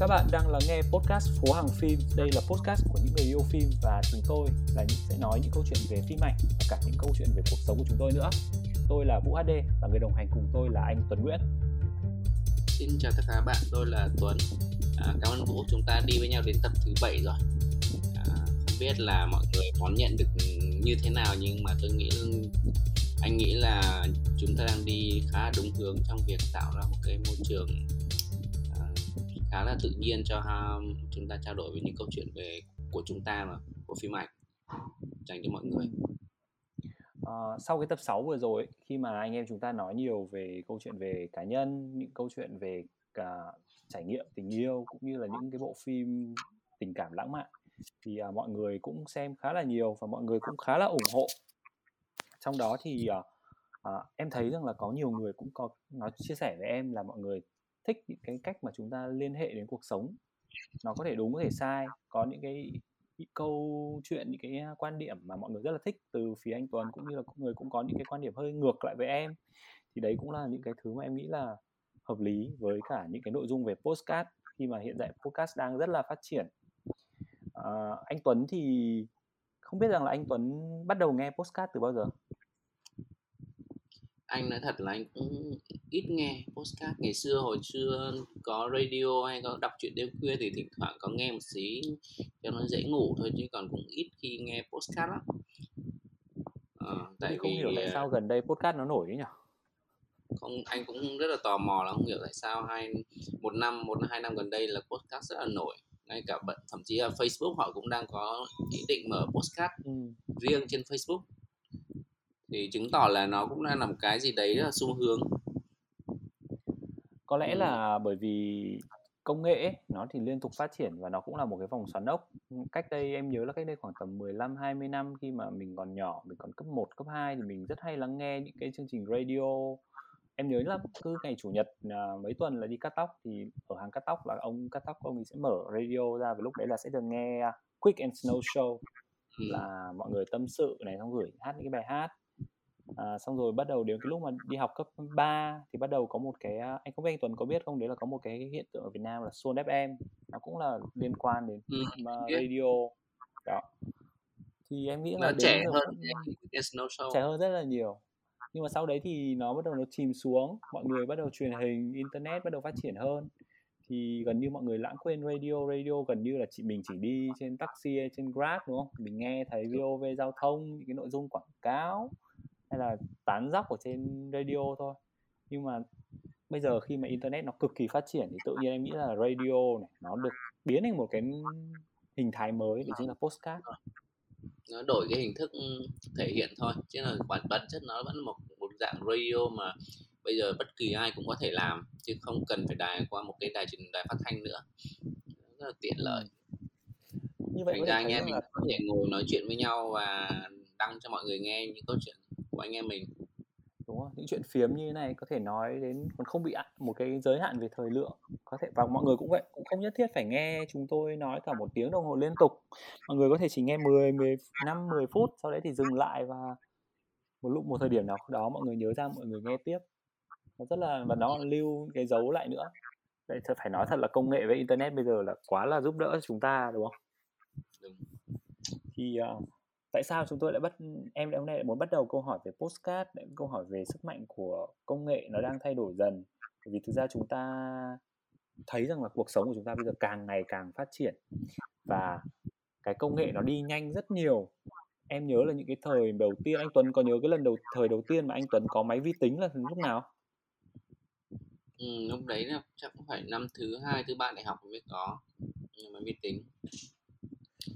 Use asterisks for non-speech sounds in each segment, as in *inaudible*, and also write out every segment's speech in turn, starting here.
Các bạn đang lắng nghe podcast Phố Hàng Phim. Đây là podcast của những người yêu phim và chúng tôi là những sẽ nói những câu chuyện về phim ảnh và cả những câu chuyện về cuộc sống của chúng tôi nữa. Tôi là Vũ HD và người đồng hành cùng tôi là anh Tuấn Nguyễn. Xin chào tất cả các bạn, tôi là Tuấn. À, cảm ơn Vũ, chúng ta đi với nhau đến tập thứ 7 rồi. À, không biết là mọi người đón nhận được như thế nào nhưng mà tôi nghĩ anh nghĩ là chúng ta đang đi khá đúng hướng trong việc tạo ra một cái môi trường khá là tự nhiên cho ha, chúng ta trao đổi về những câu chuyện về của chúng ta mà của phim ảnh. Dành cho mọi người. À, sau cái tập 6 vừa rồi khi mà anh em chúng ta nói nhiều về câu chuyện về cá nhân những câu chuyện về cả trải nghiệm tình yêu cũng như là những cái bộ phim tình cảm lãng mạn thì à, mọi người cũng xem khá là nhiều và mọi người cũng khá là ủng hộ. Trong đó thì à, à, em thấy rằng là có nhiều người cũng có nói chia sẻ với em là mọi người thích những cái cách mà chúng ta liên hệ đến cuộc sống. Nó có thể đúng có thể sai. Có những cái câu chuyện những cái quan điểm mà mọi người rất là thích từ phía anh Tuấn cũng như là người cũng có những cái quan điểm hơi ngược lại với em. Thì đấy cũng là những cái thứ mà em nghĩ là hợp lý với cả những cái nội dung về postcard khi mà hiện tại podcast đang rất là phát triển. À, anh Tuấn thì không biết rằng là anh Tuấn bắt đầu nghe postcard từ bao giờ? Anh nói thật là anh cũng ít nghe postcard ngày xưa hồi xưa có radio hay có đọc truyện đêm khuya thì thỉnh thoảng có nghe một xí cho nó dễ ngủ thôi chứ còn cũng ít khi nghe postcard lắm. À, tại không vì, hiểu tại sao gần đây podcast nó nổi ấy nhỉ? không anh cũng rất là tò mò là không hiểu tại sao hai một năm một hai năm gần đây là podcast rất là nổi. Ngay cả bận thậm chí là Facebook họ cũng đang có ý định mở postcard ừ. riêng trên Facebook thì chứng tỏ là nó cũng đang làm cái gì đấy là xu hướng. Có lẽ là bởi vì công nghệ ấy, nó thì liên tục phát triển và nó cũng là một cái vòng xoắn ốc. Cách đây em nhớ là cách đây khoảng tầm 15 20 năm khi mà mình còn nhỏ mình còn cấp 1 cấp 2 thì mình rất hay lắng nghe những cái chương trình radio. Em nhớ là cứ ngày chủ nhật à, mấy tuần là đi cắt tóc thì ở hàng cắt tóc là ông cắt tóc ông ấy sẽ mở radio ra và lúc đấy là sẽ được nghe Quick and Snow Show là mọi người tâm sự này xong gửi hát những cái bài hát à, xong rồi bắt đầu đến cái lúc mà đi học cấp 3 thì bắt đầu có một cái à, anh không biết anh Tuấn có biết không? Đấy là có một cái hiện tượng ở Việt Nam là Suôn FM nó cũng là liên quan đến ừ, radio. Đó. Thì em nghĩ là nó trẻ hơn cũng... trẻ hơn rất là nhiều. Nhưng mà sau đấy thì nó bắt đầu nó chìm xuống mọi người bắt đầu truyền hình internet bắt đầu phát triển hơn. Thì gần như mọi người lãng quên radio radio gần như là chị mình chỉ đi trên taxi trên grab đúng không? Mình nghe thấy vov giao thông những cái nội dung quảng cáo hay là tán dóc ở trên radio thôi. Nhưng mà bây giờ khi mà internet nó cực kỳ phát triển thì tự nhiên em nghĩ là radio này nó được biến thành một cái hình thái mới để chính là postcard nó đổi cái hình thức thể hiện thôi chứ là bản bản chất nó vẫn một một dạng radio mà bây giờ bất kỳ ai cũng có thể làm chứ không cần phải đài qua một cái đài truyền đài phát thanh nữa. Rất là tiện lợi. Như vậy thành ra anh em mình là... có thể ngồi nói chuyện với nhau và đăng cho mọi người nghe những câu chuyện của anh em mình. Đúng không những chuyện phiếm như thế này có thể nói đến còn không bị một cái giới hạn về thời lượng. Có thể và mọi người cũng vậy cũng không nhất thiết phải nghe chúng tôi nói cả một tiếng đồng hồ liên tục. Mọi người có thể chỉ nghe 10 10 năm 10 phút sau đấy thì dừng lại và một lúc một thời điểm nào đó mọi người nhớ ra mọi người nghe tiếp. Nó rất là và nó lưu cái dấu lại nữa. Vậy thật phải nói thật là công nghệ với internet bây giờ là quá là giúp đỡ chúng ta đúng không? Đúng. thì uh, tại sao chúng tôi lại bắt em hôm nay lại muốn bắt đầu câu hỏi về postcard câu hỏi về sức mạnh của công nghệ nó đang thay đổi dần? Bởi vì thực ra chúng ta thấy rằng là cuộc sống của chúng ta bây giờ càng ngày càng phát triển và cái công nghệ nó đi nhanh rất nhiều. Em nhớ là những cái thời đầu tiên anh Tuấn có nhớ cái lần đầu thời đầu tiên mà anh Tuấn có máy vi tính là lúc nào? Ừ, lúc đấy là chắc cũng phải năm thứ hai thứ ba đại học mới có máy vi tính.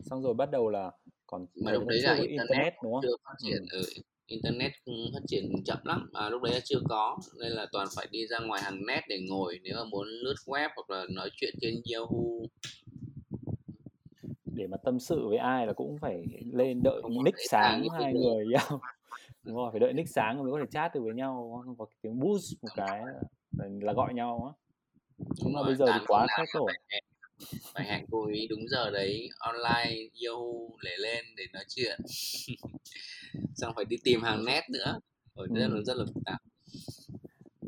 Xong rồi bắt đầu là còn mà lúc đấy là internet, internet đúng không? chưa phát triển ừ. ừ internet phát triển chậm lắm mà lúc đấy là chưa có nên là toàn phải đi ra ngoài hàng net để ngồi nếu mà muốn lướt web hoặc là nói chuyện trên Yahoo. Để mà tâm sự với ai là cũng phải lên đợi nick sáng hai người nhau. *laughs* Đúng rồi phải đợi nick sáng mới có thể chat được với nhau không? Có tiếng boost một cái là gọi nhau á. Nhưng mà bây giờ thì quá khác rồi phải hẹn cô ấy đúng giờ đấy online Yahoo để lên để nói chuyện. *laughs* Xong phải đi tìm hàng net nữa. Rồi rất là rất là phức tạp.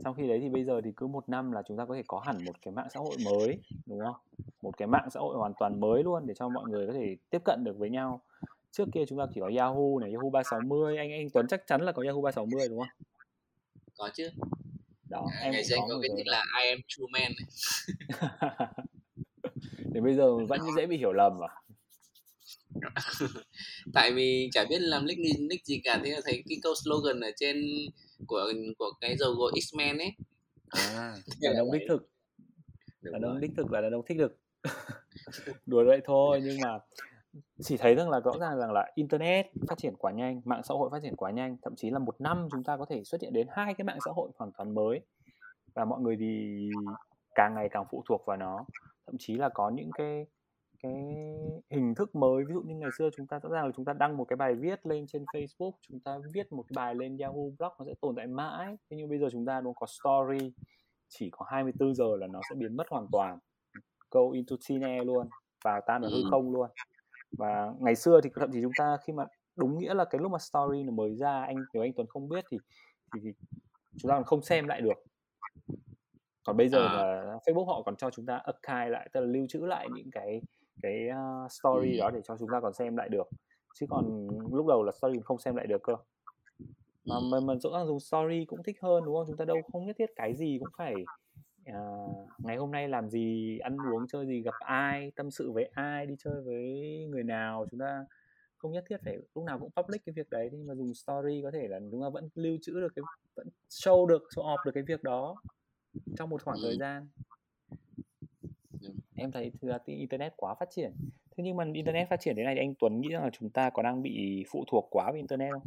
Trong khi đấy thì bây giờ thì cứ một năm là chúng ta có thể có hẳn một cái mạng xã hội mới đúng không? Một cái mạng xã hội hoàn toàn mới luôn để cho mọi người có thể tiếp cận được với nhau. Trước kia chúng ta chỉ có Yahoo này Yahoo 360 anh anh Tuấn chắc chắn là có Yahoo 360 đúng không? Có chứ. Đó *laughs* em ngày xưa có cái tên là I am true man *laughs* để bây giờ vẫn dễ bị hiểu lầm à? *laughs* Tại vì chả biết làm nick nick gì cả thế là thấy cái câu slogan ở trên của của cái dầu gội X-Men ấy. À *laughs* đàn ông đích thực. Đàn ông đích thực là đàn ông thích được. *laughs* Đùa vậy thôi nhưng mà chỉ thấy rằng là rõ ràng rằng là internet phát triển quá nhanh mạng xã hội phát triển quá nhanh thậm chí là một năm chúng ta có thể xuất hiện đến hai cái mạng xã hội hoàn toàn mới. Và mọi người thì càng ngày càng phụ thuộc vào nó thậm chí là có những cái cái hình thức mới. Ví dụ như ngày xưa chúng ta rõ ràng là chúng ta đăng một cái bài viết lên trên Facebook chúng ta viết một cái bài lên Yahoo Blog nó sẽ tồn tại mãi. Thế nhưng bây giờ chúng ta nó có story chỉ có 24 giờ là nó sẽ biến mất hoàn toàn. Go into thin air luôn và tan vào hư ừ. không luôn. Và ngày xưa thì thậm chí chúng ta khi mà đúng nghĩa là cái lúc mà story nó mới ra anh nếu anh Tuấn không biết thì thì, thì chúng ta còn không xem lại được còn bây giờ à. là Facebook họ còn cho chúng ta archive lại tức là lưu trữ lại những cái cái uh, story ừ. đó để cho chúng ta còn xem lại được. Chứ còn lúc đầu là story không xem lại được cơ. Mà mình, mình rõ ràng dùng story cũng thích hơn đúng không? Chúng ta đâu không nhất thiết cái gì cũng phải uh, ngày hôm nay làm gì ăn uống chơi gì gặp ai tâm sự với ai đi chơi với người nào. Chúng ta không nhất thiết phải lúc nào cũng public cái việc đấy. Nhưng mà dùng story có thể là chúng ta vẫn lưu trữ được cái vẫn show được show off được cái việc đó trong một khoảng ừ. thời gian em thấy thực ra internet quá phát triển thế nhưng mà internet phát triển đến này anh Tuấn nghĩ là chúng ta có đang bị phụ thuộc quá với internet không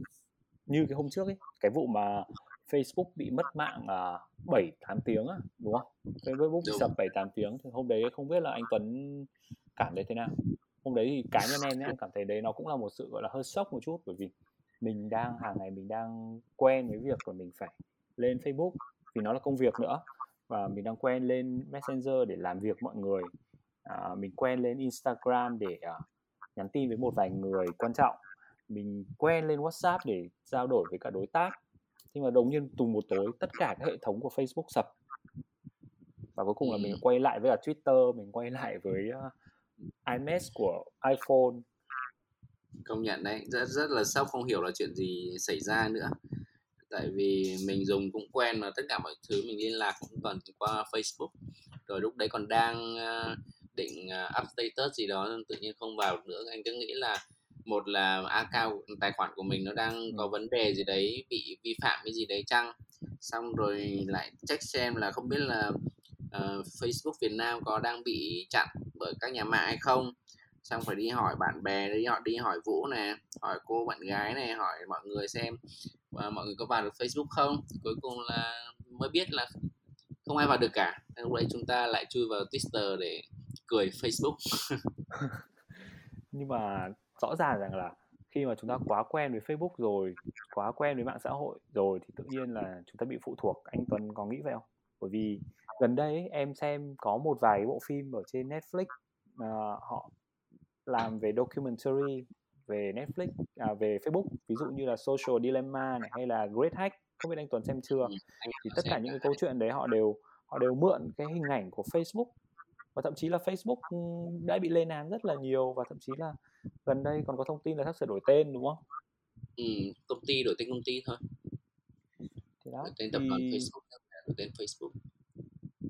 như cái hôm trước ấy cái vụ mà Facebook bị mất mạng à, 7 8 tiếng á, đúng không? Facebook bị sập 7 8 tiếng thì hôm đấy không biết là anh Tuấn cảm thấy thế nào. Hôm đấy thì cá nhân em em cảm thấy đấy nó cũng là một sự gọi là hơi sốc một chút bởi vì mình đang hàng ngày mình đang quen với việc của mình phải lên Facebook vì nó là công việc nữa và mình đang quen lên Messenger để làm việc mọi người. À, mình quen lên Instagram để à, nhắn tin với một vài người quan trọng. Mình quen lên WhatsApp để giao đổi với cả đối tác. Nhưng mà đống nhiên tùng một tối tất cả các hệ thống của Facebook sập. Và cuối cùng là mình quay lại với cả Twitter mình quay lại với uh, iMessage của iPhone. Công nhận đấy rất rất là sốc không hiểu là chuyện gì xảy ra nữa tại vì mình dùng cũng quen mà tất cả mọi thứ mình liên lạc cũng toàn qua Facebook. Rồi lúc đấy còn đang uh, định uh, up status gì đó tự nhiên không vào nữa. Anh cứ nghĩ là một là account tài khoản của mình nó đang có vấn đề gì đấy bị vi phạm cái gì đấy chăng? Xong rồi lại check xem là không biết là uh, Facebook Việt Nam có đang bị chặn bởi các nhà mạng hay không. Xong phải đi hỏi bạn bè đi họ đi hỏi Vũ nè hỏi cô bạn gái này hỏi mọi người xem và mọi người có vào được Facebook không? Cuối cùng là mới biết là không ai vào được cả. Lúc đấy chúng ta lại chui vào Twitter để cười Facebook. *laughs* Nhưng mà rõ ràng rằng là khi mà chúng ta quá quen với Facebook rồi quá quen với mạng xã hội rồi thì tự nhiên là chúng ta bị phụ thuộc. Anh Tuấn có nghĩ vậy không? Bởi vì gần đây em xem có một vài bộ phim ở trên Netflix uh, họ làm về documentary về Netflix à, về Facebook ví dụ như là Social Dilemma này hay là Great Hack không biết anh Tuấn xem chưa ừ, thì tất cả những cái câu chuyện đấy họ đều họ đều mượn cái hình ảnh của Facebook và thậm chí là Facebook ừ, đã bị lên án rất là nhiều và thậm chí là gần đây còn có thông tin là sắp sửa đổi tên đúng không? Ừ, công ty đổi tên công ty thôi. Thì đó. Đổi tên tập đoàn Facebook, đổi tên Facebook.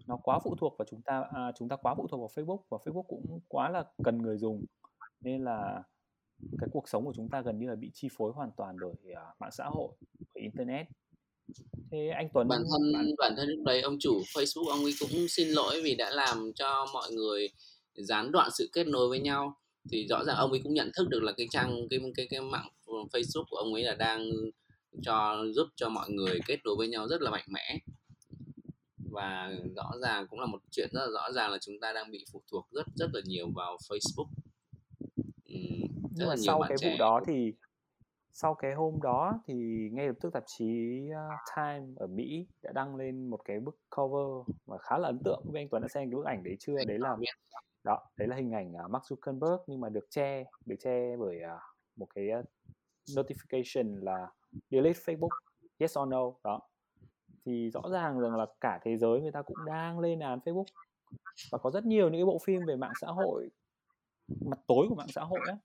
Nó quá phụ thuộc vào chúng ta, à, chúng ta quá phụ thuộc vào Facebook và Facebook cũng quá là cần người dùng nên là cái cuộc sống của chúng ta gần như là bị chi phối hoàn toàn bởi uh, mạng xã hội, bởi internet. Thế anh Tuấn bản thân bản... bản thân lúc đấy ông chủ Facebook ông ấy cũng xin lỗi vì đã làm cho mọi người gián đoạn sự kết nối với nhau. Thì rõ ràng ông ấy cũng nhận thức được là cái trang cái cái cái mạng Facebook của ông ấy là đang cho giúp cho mọi người kết nối với nhau rất là mạnh mẽ. Và rõ ràng cũng là một chuyện rất là rõ ràng là chúng ta đang bị phụ thuộc rất rất là nhiều vào Facebook. Nhưng mà sau cái vụ đó thì sau cái hôm đó thì ngay lập tức tạp chí Time ở Mỹ đã đăng lên một cái bức cover mà khá là ấn tượng. Với anh Tuấn đã xem cái bức ảnh đấy chưa? Đấy là đó đấy là hình ảnh uh, Mark Zuckerberg nhưng mà được che được che bởi uh, một cái notification là delete Facebook yes or no? Đó. Thì rõ ràng rằng là cả thế giới người ta cũng đang lên án Facebook và có rất nhiều những cái bộ phim về mạng xã hội mặt tối của mạng xã hội á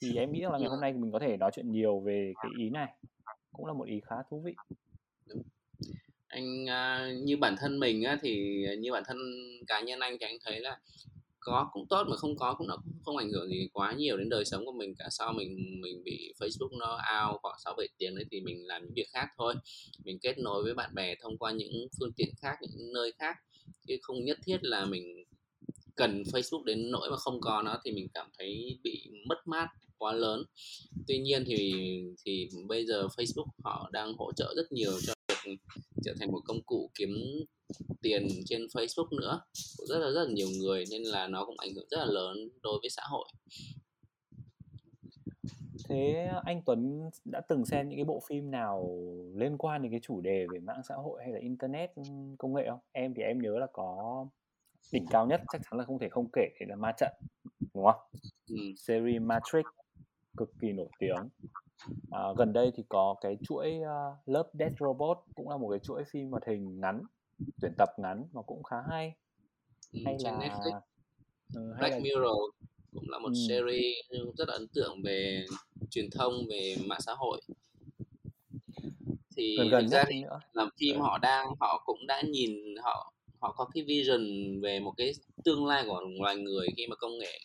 thì em nghĩ rằng là ngày hôm nay mình có thể nói chuyện nhiều về cái ý này. Cũng là một ý khá thú vị. Đúng. anh à, như bản thân mình á, thì như bản thân cá nhân anh thì anh thấy là có cũng tốt mà không có cũng nó không ảnh hưởng gì quá nhiều đến đời sống của mình cả. Sau mình mình bị Facebook nó out khoảng 6 7 tiếng đấy thì mình làm những việc khác thôi. Mình kết nối với bạn bè thông qua những phương tiện khác, những nơi khác. Chứ không nhất thiết là mình cần Facebook đến nỗi mà không có nó thì mình cảm thấy bị mất mát quá lớn. Tuy nhiên thì thì bây giờ Facebook họ đang hỗ trợ rất nhiều cho việc trở thành một công cụ kiếm tiền trên Facebook nữa của rất là rất là nhiều người, nên là nó cũng ảnh hưởng rất là lớn đối với xã hội. Thế anh Tuấn đã từng xem những cái bộ phim nào liên quan đến cái chủ đề về mạng xã hội hay là internet ừ, công nghệ không? Em thì em nhớ là có đỉnh cao nhất chắc chắn là không thể không kể thì là ma trận đúng không ừ. series Matrix cực kỳ nổi tiếng à, gần đây thì có cái chuỗi uh, Love Death Robot cũng là một cái chuỗi phim hoạt hình ngắn tuyển tập ngắn mà cũng khá hay ừ, hay là Netflix. Ừ, Black là... Mirror cũng là một ừ. series rất là ấn tượng về truyền thông về mạng xã hội thì gần, gần ra thì nữa. làm phim ừ. họ đang họ cũng đã nhìn họ họ có cái vision về một cái tương lai của loài người khi mà công nghệ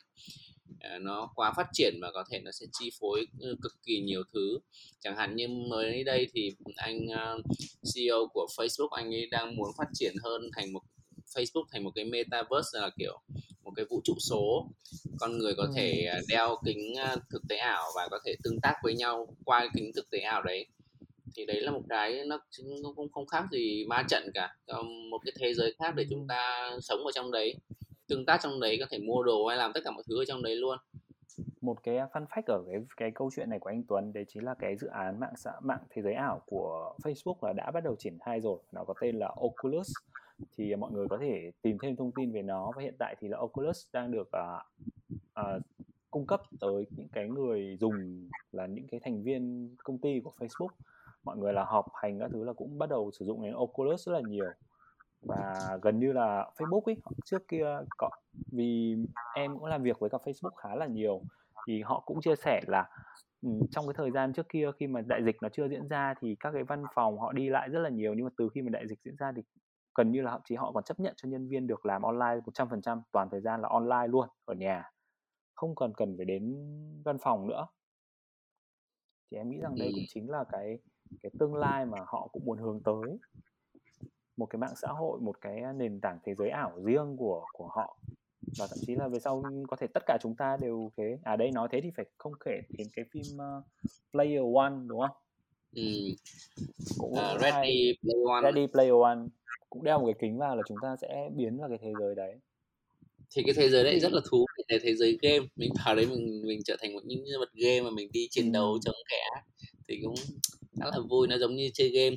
à, nó quá phát triển và có thể nó sẽ chi phối ừ, cực kỳ nhiều thứ. Chẳng hạn như mới đây thì anh uh, CEO của Facebook anh ấy đang muốn phát triển hơn thành một Facebook thành một cái metaverse là kiểu một cái vũ trụ số. Con người có thể à, đeo kính thực tế ảo và có thể tương tác với nhau qua kính thực tế ảo đấy thì đấy là một cái nó cũng không khác gì ma trận cả. Một cái thế giới khác để chúng ta sống ở trong đấy tương tác trong đấy có thể mua đồ hay làm tất cả mọi thứ ở trong đấy luôn. Một cái fun fact ở cái cái câu chuyện này của anh Tuấn đấy chính là cái dự án mạng xã mạng thế giới ảo của Facebook là đã bắt đầu triển khai rồi. Nó có tên là Oculus. Thì mọi người có thể tìm thêm thông tin về nó và hiện tại thì là Oculus đang được uh, uh, cung cấp tới những cái người dùng là những cái thành viên công ty của Facebook mọi người là họp hành các thứ là cũng bắt đầu sử dụng đến Oculus rất là nhiều. Và gần như là Facebook ấy trước kia có vì em cũng làm việc với cả Facebook khá là nhiều thì họ cũng chia sẻ là ừ, trong cái thời gian trước kia khi mà đại dịch nó chưa diễn ra thì các cái văn phòng họ đi lại rất là nhiều nhưng mà từ khi mà đại dịch diễn ra thì gần như là thậm chí họ còn chấp nhận cho nhân viên được làm online 100% toàn thời gian là online luôn ở nhà. Không còn cần phải đến văn phòng nữa. Thì em nghĩ rằng đây cũng chính là cái cái tương lai mà họ cũng muốn hướng tới. Một cái mạng xã hội một cái nền tảng thế giới ảo riêng của của họ. Và thậm chí là về sau có thể tất cả chúng ta đều thế. À đây nói thế thì phải không kể đến cái phim uh, Player One đúng không? Ừ. Cũng uh, Ready hay. Player One. Ready Player One. Cũng đeo một cái kính vào là chúng ta sẽ biến vào cái thế giới đấy. Thì cái thế giới đấy rất là thú vị. Là thế giới game. Mình vào đấy mình mình trở thành một những nhân vật game mà mình đi chiến đấu chống kẻ. Thì cũng khá là vui, nó giống như chơi game.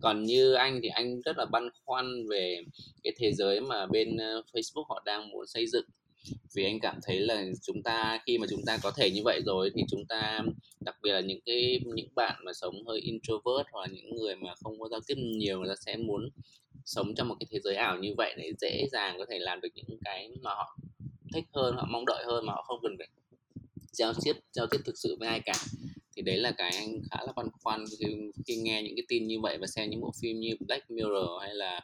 Còn như anh thì anh rất là băn khoăn về cái thế giới mà bên ờ, Facebook họ đang muốn xây dựng. Vì anh cảm thấy là chúng ta, khi mà chúng ta có thể như vậy rồi thì chúng ta, đặc biệt là những cái, những bạn mà sống hơi introvert hoặc là những người mà không có giao tiếp nhiều, người ta sẽ muốn sống trong một cái thế giới ảo như vậy để dễ dàng có thể làm được những cái mà họ thích hơn, họ mong đợi hơn mà họ không cần phải giao tiếp giao tiếp thực sự với ai cả thì đấy là cái anh khá là băn khoăn khi, khi nghe những cái tin như vậy và xem những bộ phim như Black Mirror hay là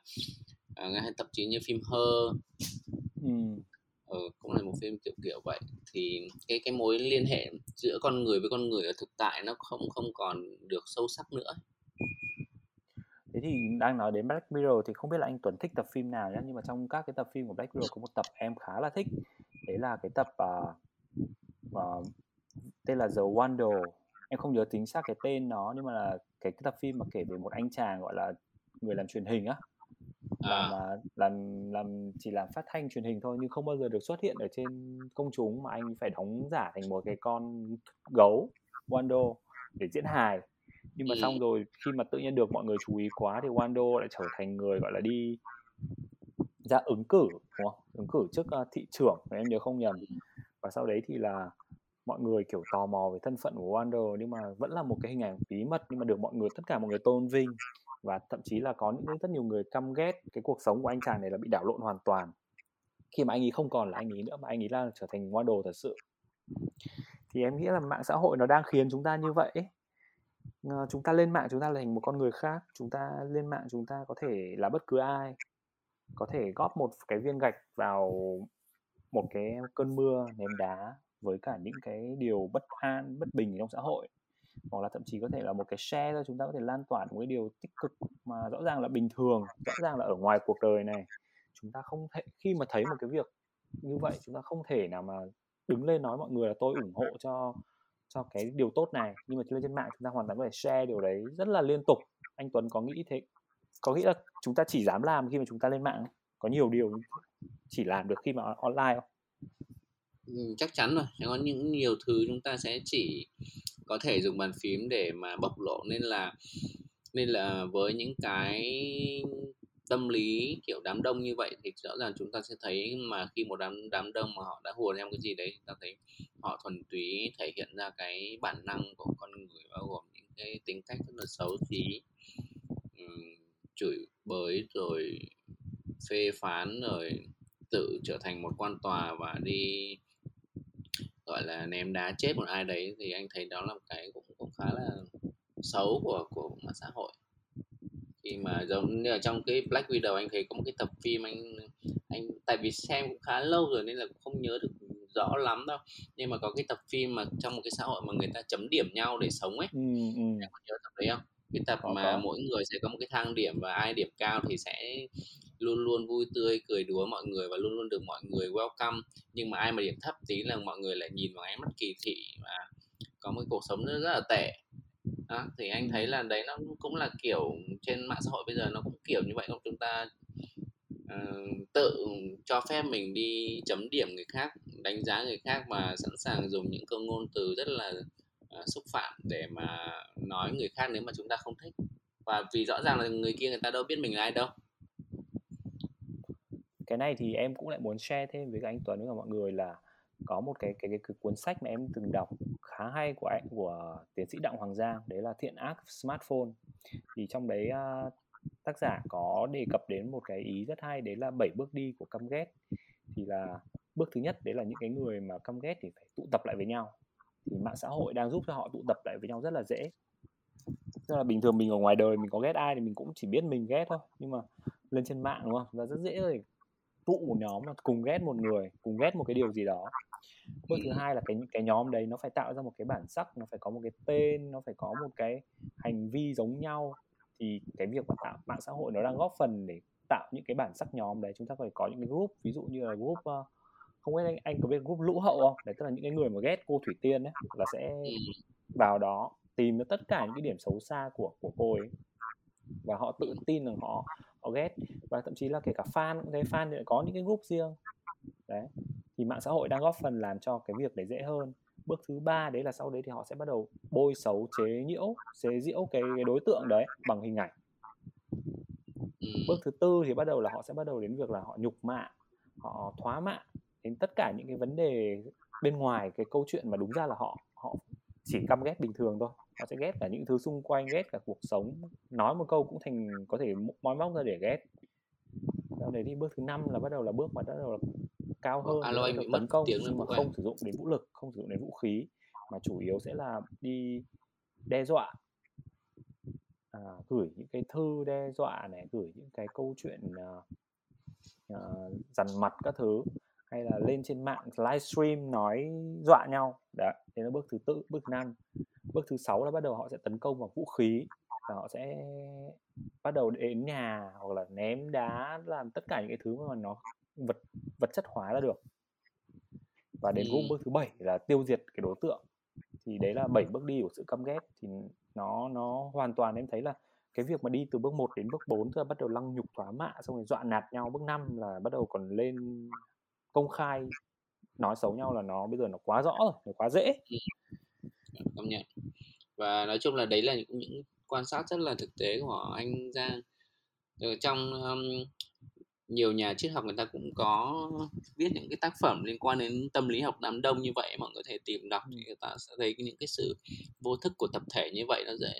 uh, hay thậm chí như phim Her. Ừ. ừ, cũng là một phim kiểu kiểu vậy. Thì cái cái mối liên hệ giữa con người với con người ở thực tại nó không không còn được sâu sắc nữa. Thế thì đang nói đến Black Mirror thì không biết là anh Tuấn thích tập phim nào nhé nhưng mà trong các cái tập phim của Black Mirror có một tập em khá là thích. Đấy là cái tập uh, uh, tên là The Wonder em không nhớ chính xác cái tên nó nhưng mà là cái, cái tập phim mà kể về một anh chàng gọi là người làm truyền hình á làm à. làm làm chỉ làm phát thanh truyền hình thôi nhưng không bao giờ được xuất hiện ở trên công chúng mà anh phải đóng giả thành một cái con gấu Wando để diễn hài nhưng mà xong rồi khi mà tự nhiên được mọi người chú ý quá thì Wando lại trở thành người gọi là đi ra ứng cử đúng không? ứng cử trước uh, thị trưởng nếu em nhớ không nhầm và sau đấy thì là mọi người kiểu tò mò về thân phận của Wonder nhưng mà vẫn là một cái hình ảnh bí mật nhưng mà được mọi người, tất cả mọi người tôn vinh. Và thậm chí là có những rất nhiều người căm ghét cái cuộc sống của anh chàng này là bị đảo lộn hoàn toàn. Khi mà anh ấy không còn là anh ấy nữa mà anh ấy là trở thành model thật sự. Thì em nghĩ là mạng xã hội nó đang khiến chúng ta như vậy ờ, chúng ta lên mạng chúng ta là thành một con người khác, chúng ta lên mạng chúng ta có thể là bất cứ ai, có thể góp một cái viên gạch vào một cái cơn mưa ném đá với cả những cái điều bất an bất bình trong xã hội. Hoặc là thậm chí có thể là một cái share thôi chúng ta có thể lan tỏa một cái điều tích cực mà rõ ràng là bình thường rõ ràng là ở ngoài cuộc đời này. Chúng ta không thể khi mà thấy một cái việc như vậy chúng ta không thể nào mà đứng lên nói mọi người là tôi ủng hộ cho cho cái điều tốt này nhưng mà lên trên mạng chúng ta hoàn toàn có thể share điều đấy rất là liên tục. Anh Tuấn có nghĩ thế có nghĩ là chúng ta chỉ dám làm khi mà chúng ta lên mạng có nhiều điều chỉ làm được khi mà online không Ừ, chắc chắn rồi. Có những nhiều thứ chúng ta sẽ chỉ có thể dùng bàn phím để mà bộc lộ. Nên là nên là với những cái tâm lý kiểu đám đông như vậy thì rõ ràng chúng ta sẽ thấy mà khi một đám đám đông mà họ đã hùa theo cái gì đấy ta thấy họ thuần túy thể hiện ra cái bản năng của con người bao gồm những cái tính cách rất là xấu xí um, chửi bới rồi phê phán rồi tự trở thành một quan tòa và đi gọi là ném đá chết một ai đấy thì anh thấy đó là một cái cũng cũng khá là xấu của của mạng xã hội. Khi mà giống như ở trong cái Black Widow anh thấy có một cái tập phim anh anh tại vì xem cũng khá lâu rồi nên là cũng không nhớ được rõ lắm đâu. Nhưng mà có cái tập phim mà trong một cái xã hội mà người ta chấm điểm nhau để sống ấy. Ừ, ừ. em có nhớ tập đấy không cái tập có, mà có. mỗi người sẽ có một cái thang điểm và ai điểm cao thì sẽ luôn luôn vui tươi cười đùa mọi người và luôn luôn được mọi người welcome. Nhưng mà ai mà điểm thấp tí là mọi người lại nhìn vào ánh mắt kỳ thị và có một cuộc sống rất, rất là tệ. Đó, thì anh thấy là đấy nó cũng là kiểu trên mạng xã hội bây giờ nó cũng kiểu như vậy không? Chúng ta uh, tự cho phép mình đi chấm điểm người khác đánh giá người khác mà sẵn sàng dùng những câu ngôn từ rất là uh, xúc phạm để mà nói người khác nếu mà chúng ta không thích. Và vì rõ ràng là người kia người ta đâu biết mình là ai đâu. Cái này thì em cũng lại muốn share thêm với các anh Tuấn và mọi người là có một cái cái, cái, cái cuốn sách mà em từng đọc khá hay của anh của tiến sĩ Đặng Hoàng Giang đấy là thiện ác smartphone. Thì trong đấy uh, tác giả có đề cập đến một cái ý rất hay đấy là bảy bước đi của căm ghét. Thì là bước thứ nhất đấy là những cái người mà căm ghét thì phải tụ tập lại với nhau thì mạng xã hội đang giúp cho họ tụ tập lại với nhau rất là dễ. Tức là bình thường mình ở ngoài đời mình có ghét ai thì mình cũng chỉ biết mình ghét thôi nhưng mà lên trên mạng đúng không? Là rất dễ rồi. Tụ một nhóm là cùng ghét một người cùng ghét một cái điều gì đó. Bước thứ hai là cái cái nhóm đấy nó phải tạo ra một cái bản sắc nó phải có một cái tên nó phải có một cái hành vi giống nhau. Thì cái việc mà tạo mạng xã hội nó đang góp phần để tạo những cái bản sắc nhóm đấy. Chúng ta phải có những cái group ví dụ như là group uh, không biết anh, anh có biết group lũ hậu không? Đấy tức là những cái người mà ghét cô thủy tiên ấy là sẽ vào đó tìm được tất cả những cái điểm xấu xa của của cô ấy. Và họ tự tin rằng họ họ ghét. Và thậm chí là kể cả fan cũng thế fan thì lại có những cái group riêng. Đấy. Thì mạng xã hội đang góp phần làm cho cái việc đấy dễ hơn. Bước thứ ba đấy là sau đấy thì họ sẽ bắt đầu bôi xấu chế nhiễu chế giễu cái, cái đối tượng đấy bằng hình ảnh. Bước thứ tư thì bắt đầu là họ sẽ bắt đầu đến việc là họ nhục mạ họ thoá mạ đến tất cả những cái vấn đề bên ngoài cái câu chuyện mà đúng ra là họ họ chỉ căm ghét bình thường thôi. Họ sẽ ghét cả những thứ xung quanh ghét cả cuộc sống. Nói một câu cũng thành có thể moi móc ra để ghét. Sau đấy thì bước thứ năm là bắt đầu là bước mà bắt đầu là cao hơn Alo, anh bị tấn công nhưng mà không sử dụng đến vũ lực không sử dụng đến vũ khí mà chủ yếu sẽ là đi đe dọa. À, gửi những cái thư đe dọa này gửi những cái câu chuyện uh, uh, dằn mặt các thứ hay là lên trên mạng livestream nói dọa nhau. Đấy thế là bước thứ tư bước thứ năm. Bước thứ sáu là bắt đầu họ sẽ tấn công bằng vũ khí và họ sẽ bắt đầu đến nhà hoặc là ném đá làm tất cả những cái thứ mà nó vật vật chất hóa ra được. Và đến bước bước thứ bảy là tiêu diệt cái đối tượng. Thì đấy là bảy bước đi của sự căm ghét. Thì nó nó hoàn toàn em thấy là cái việc mà đi từ bước 1 đến bước 4 tức là bắt đầu lăng nhục thoá mạ xong rồi dọa nạt nhau. Bước 5 là bắt đầu còn lên công khai nói xấu nhau là nó bây giờ nó quá rõ rồi nó quá dễ. Công nhận. Và nói chung là đấy là những, những quan sát rất là thực tế của anh Giang. Ở trong um, nhiều nhà triết học người ta cũng có viết những cái tác phẩm liên quan đến tâm lý học đám đông như vậy mọi người có thể tìm đọc thì người ta sẽ thấy những cái sự vô thức của tập thể như vậy nó dễ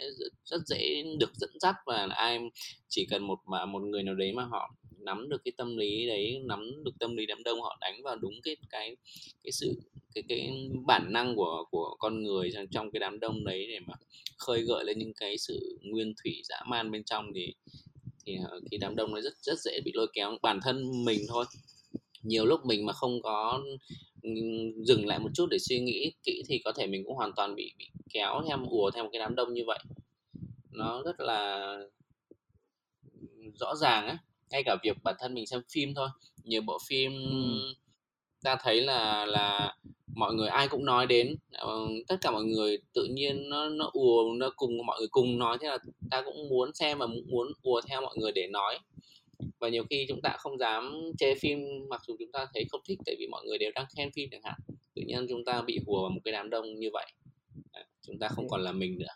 rất dễ được dẫn dắt và ai chỉ cần một mà một người nào đấy mà họ nắm được cái tâm lý đấy, nắm được tâm lý đám đông, họ đánh vào đúng cái cái cái sự, cái cái bản năng của của con người trong trong cái đám đông đấy để mà khơi gợi lên những cái sự nguyên thủy dã man bên trong thì thì ờ, cái đám đông nó rất rất dễ bị lôi kéo. Bản thân mình thôi, nhiều lúc mình mà không có ừ, dừng lại một chút để suy nghĩ kỹ thì có thể mình cũng hoàn toàn bị bị kéo theo, ùa theo một cái đám đông như vậy. Nó rất là rõ ràng á ngay cả việc bản thân mình xem phim thôi. Nhiều bộ phim ừ. ta thấy là là mọi người ai cũng nói đến uh, tất cả mọi người tự nhiên nó nó ùa nó cùng mọi người cùng nói thế là ta cũng muốn xem và muốn ùa theo mọi người để nói. Và nhiều khi chúng ta không dám chê phim mặc dù chúng ta thấy không thích tại vì mọi người đều đang khen phim chẳng hạn. Tự nhiên chúng ta bị hùa vào một cái đám đông như vậy. Chúng ta không còn là mình nữa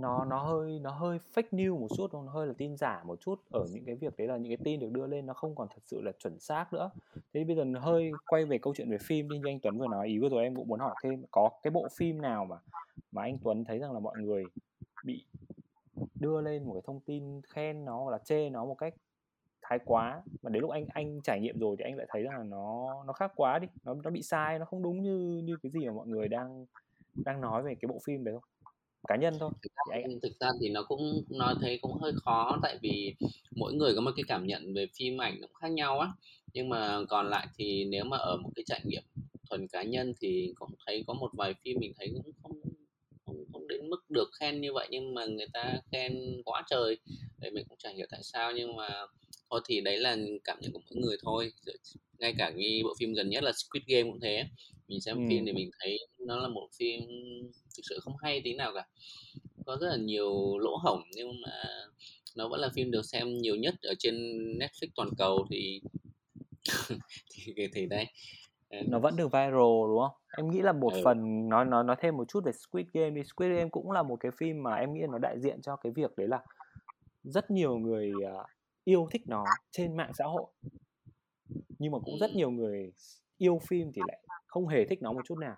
nó nó hơi nó hơi fake news một chút nó hơi là tin giả một chút. Ở những cái việc đấy là những cái tin được đưa lên, nó không còn thật sự là chuẩn xác nữa. Thế bây giờ hơi quay về câu chuyện về phim đi, như anh Tuấn vừa nói. Ý vừa rồi em cũng muốn hỏi thêm, có cái bộ phim nào mà mà anh Tuấn thấy rằng là mọi người bị đưa lên một cái thông tin khen nó hoặc là chê nó một cách thái quá? Mà đến lúc anh anh trải nghiệm rồi thì anh lại thấy rằng là nó nó khác quá đi. Nó nó bị sai, nó không đúng như như cái gì mà mọi người đang đang nói về cái bộ phim đấy không? Cá nhân thôi. Thực ra, anh... thực ra thì nó cũng nói thấy cũng hơi khó tại vì mỗi người có một cái cảm nhận về phim ảnh cũng khác nhau á. Nhưng mà còn lại thì nếu mà ở một cái trải nghiệm thuần cá nhân thì cũng thấy có một vài phim mình thấy cũng không không, không đến mức được khen như vậy nhưng mà người ta khen quá trời. Vậy mình cũng chẳng hiểu tại sao nhưng mà thôi thì đấy là cảm nhận của mỗi người thôi. Ngay cả như bộ phim gần nhất là Squid Game cũng thế mình xem ừ. phim thì mình thấy nó là một phim thực sự không hay tí nào cả có rất là nhiều lỗ hổng nhưng mà nó vẫn là phim được xem nhiều nhất ở trên Netflix toàn cầu thì *laughs* thì thì đấy nó vẫn được viral đúng không? Em nghĩ là một ừ. phần nói nói nói thêm một chút về Squid Game đi. Squid Game cũng là một cái phim mà em nghĩ là nó đại diện cho cái việc đấy là rất nhiều người uh, yêu thích nó trên mạng xã hội. Nhưng mà cũng rất nhiều người yêu phim thì lại không hề thích nó một chút nào.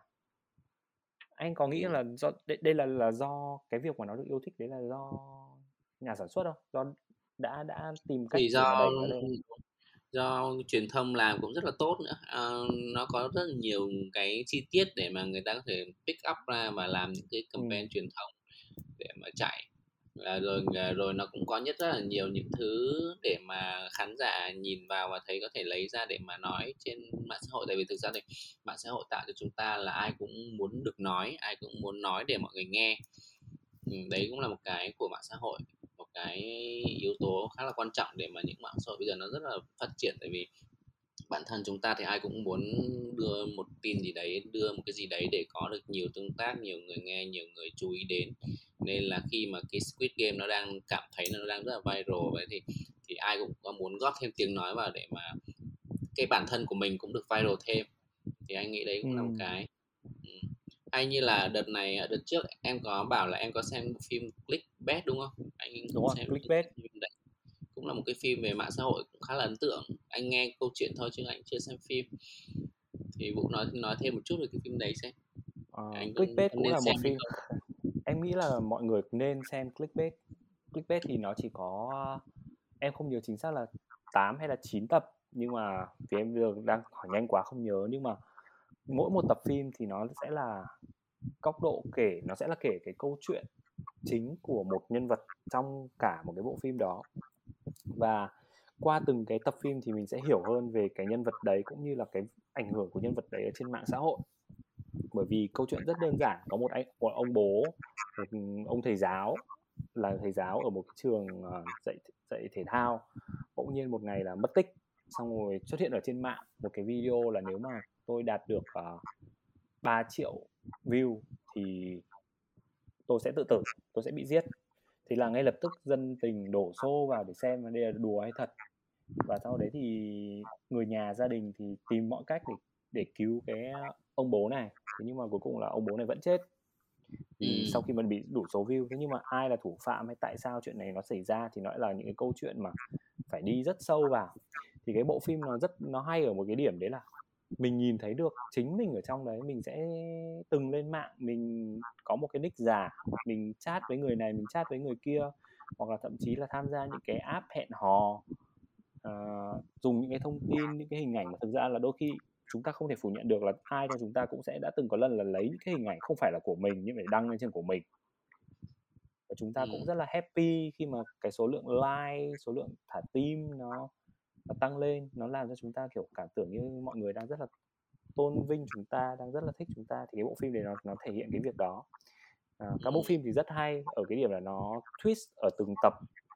Anh có nghĩ là do đây, đây là là do cái việc mà nó được yêu thích đấy là do nhà sản xuất không? Do đã đã tìm cách thì do do truyền thông làm cũng rất là tốt nữa. À, nó có rất là nhiều cái chi tiết để mà người ta có thể pick up ra và làm những cái campaign ừ. truyền thông để mà chạy à, rồi rồi nó cũng có nhất rất là nhiều những thứ để mà khán giả nhìn vào và thấy có thể lấy ra để mà nói trên mạng xã hội. Tại vì thực ra thì mạng xã hội tạo cho chúng ta là ai cũng muốn được nói ai cũng muốn nói để mọi người nghe. Ừ, đấy cũng là một cái của mạng xã hội một cái yếu tố khá là quan trọng để mà những mạng xã hội bây giờ nó rất là phát triển. Tại vì bản thân chúng ta thì ai cũng muốn đưa một tin gì đấy đưa một cái gì đấy để có được nhiều tương tác nhiều người nghe nhiều người chú ý đến. Nên là khi mà cái Squid Game nó đang cảm thấy nó đang rất là viral vậy thì thì ai cũng có muốn góp thêm tiếng nói vào để mà cái bản thân của mình cũng được viral thêm. Thì anh nghĩ đấy cũng ừ. là một cái hay như là đợt này đợt trước em có bảo là em có xem phim Clickbait đúng không? Anh đúng rồi, xem Clickbait cũng là một cái phim về mạng xã hội cũng khá là ấn tượng. Anh nghe câu chuyện thôi chứ anh chưa xem phim. Thì vũ nói nói thêm một chút về cái phim đấy xem. À, anh clickbait cũng là một phim. *laughs* em nghĩ là mọi người nên xem clickbait. Clickbait thì nó chỉ có em không nhớ chính xác là 8 hay là 9 tập nhưng mà vì em giờ đang hỏi nhanh quá không nhớ. Nhưng mà mỗi một tập phim thì nó sẽ là góc độ kể nó sẽ là kể cái câu chuyện chính của một nhân vật trong cả một cái bộ phim đó và qua từng cái tập phim thì mình sẽ hiểu hơn về cái nhân vật đấy cũng như là cái ảnh hưởng của nhân vật đấy ở trên mạng xã hội. Bởi vì câu chuyện rất đơn giản có một anh một ông bố một ừ, ông thầy giáo là thầy giáo ở một cái trường ờ, dạy dạy thể thao bỗng nhiên một ngày là mất tích xong rồi xuất hiện ở trên mạng. Một cái video là nếu mà tôi đạt được ờ, uh, 3 triệu view thì tôi sẽ tự tử tôi sẽ bị giết thì là ngay lập tức dân tình đổ xô vào để xem đây là đùa hay thật. Và sau đấy thì người nhà gia đình thì tìm mọi cách để để cứu cái ông bố này. Thế nhưng mà cuối cùng là ông bố này vẫn chết. Ừ. sau khi mình bị đủ số view thế nhưng mà ai là thủ phạm hay tại sao chuyện này nó xảy ra thì nó là những cái câu chuyện mà phải đi rất sâu vào. Thì cái bộ phim nó rất nó hay ở một cái điểm đấy là mình nhìn thấy được chính mình ở trong đấy mình sẽ từng lên mạng mình có một cái nick giả mình chat với người này mình chat với người kia hoặc là thậm chí là tham gia những cái app hẹn hò uh, dùng những cái thông tin những cái hình ảnh mà thực ra là đôi khi chúng ta không thể phủ nhận được là ai trong chúng ta cũng sẽ đã từng có lần là lấy những cái hình ảnh không phải là của mình nhưng phải đăng lên trên của mình. Và chúng ta cũng rất là happy khi mà cái số lượng like số lượng thả tim nó nó tăng lên nó làm cho chúng ta kiểu cảm tưởng như mọi người đang rất là tôn vinh chúng ta đang rất là thích chúng ta thì cái bộ phim này nó nó thể hiện cái việc đó. À, các bộ phim thì rất hay ở cái điểm là nó twist ở từng tập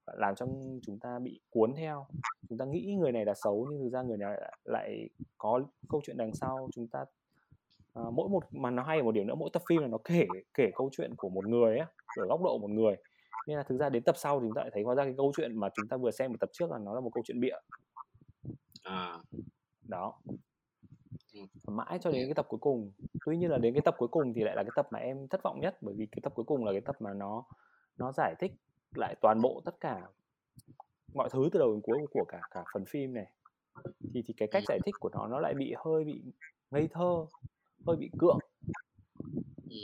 làm cho chúng ta bị cuốn theo. Chúng ta nghĩ người này là xấu nhưng thực ra người này lại có câu chuyện đằng sau. Chúng ta à, mỗi một mà nó hay ở một điểm nữa mỗi tập phim là nó kể kể câu chuyện của một người á ở góc độ một người. Nên là thực ra đến tập sau thì chúng ta lại thấy hóa ra cái câu chuyện mà chúng ta vừa xem một tập trước là nó là một câu chuyện bịa à. Đó. Mãi cho đến cái tập cuối cùng. Tuy nhiên là đến cái tập cuối cùng thì lại là cái tập mà em thất vọng nhất bởi vì cái tập cuối cùng là cái tập mà nó nó giải thích lại toàn bộ tất cả mọi thứ từ đầu đến cuối của cả cả phần phim này. Thì thì cái cách giải thích của nó nó lại bị hơi bị ngây thơ hơi bị cưỡng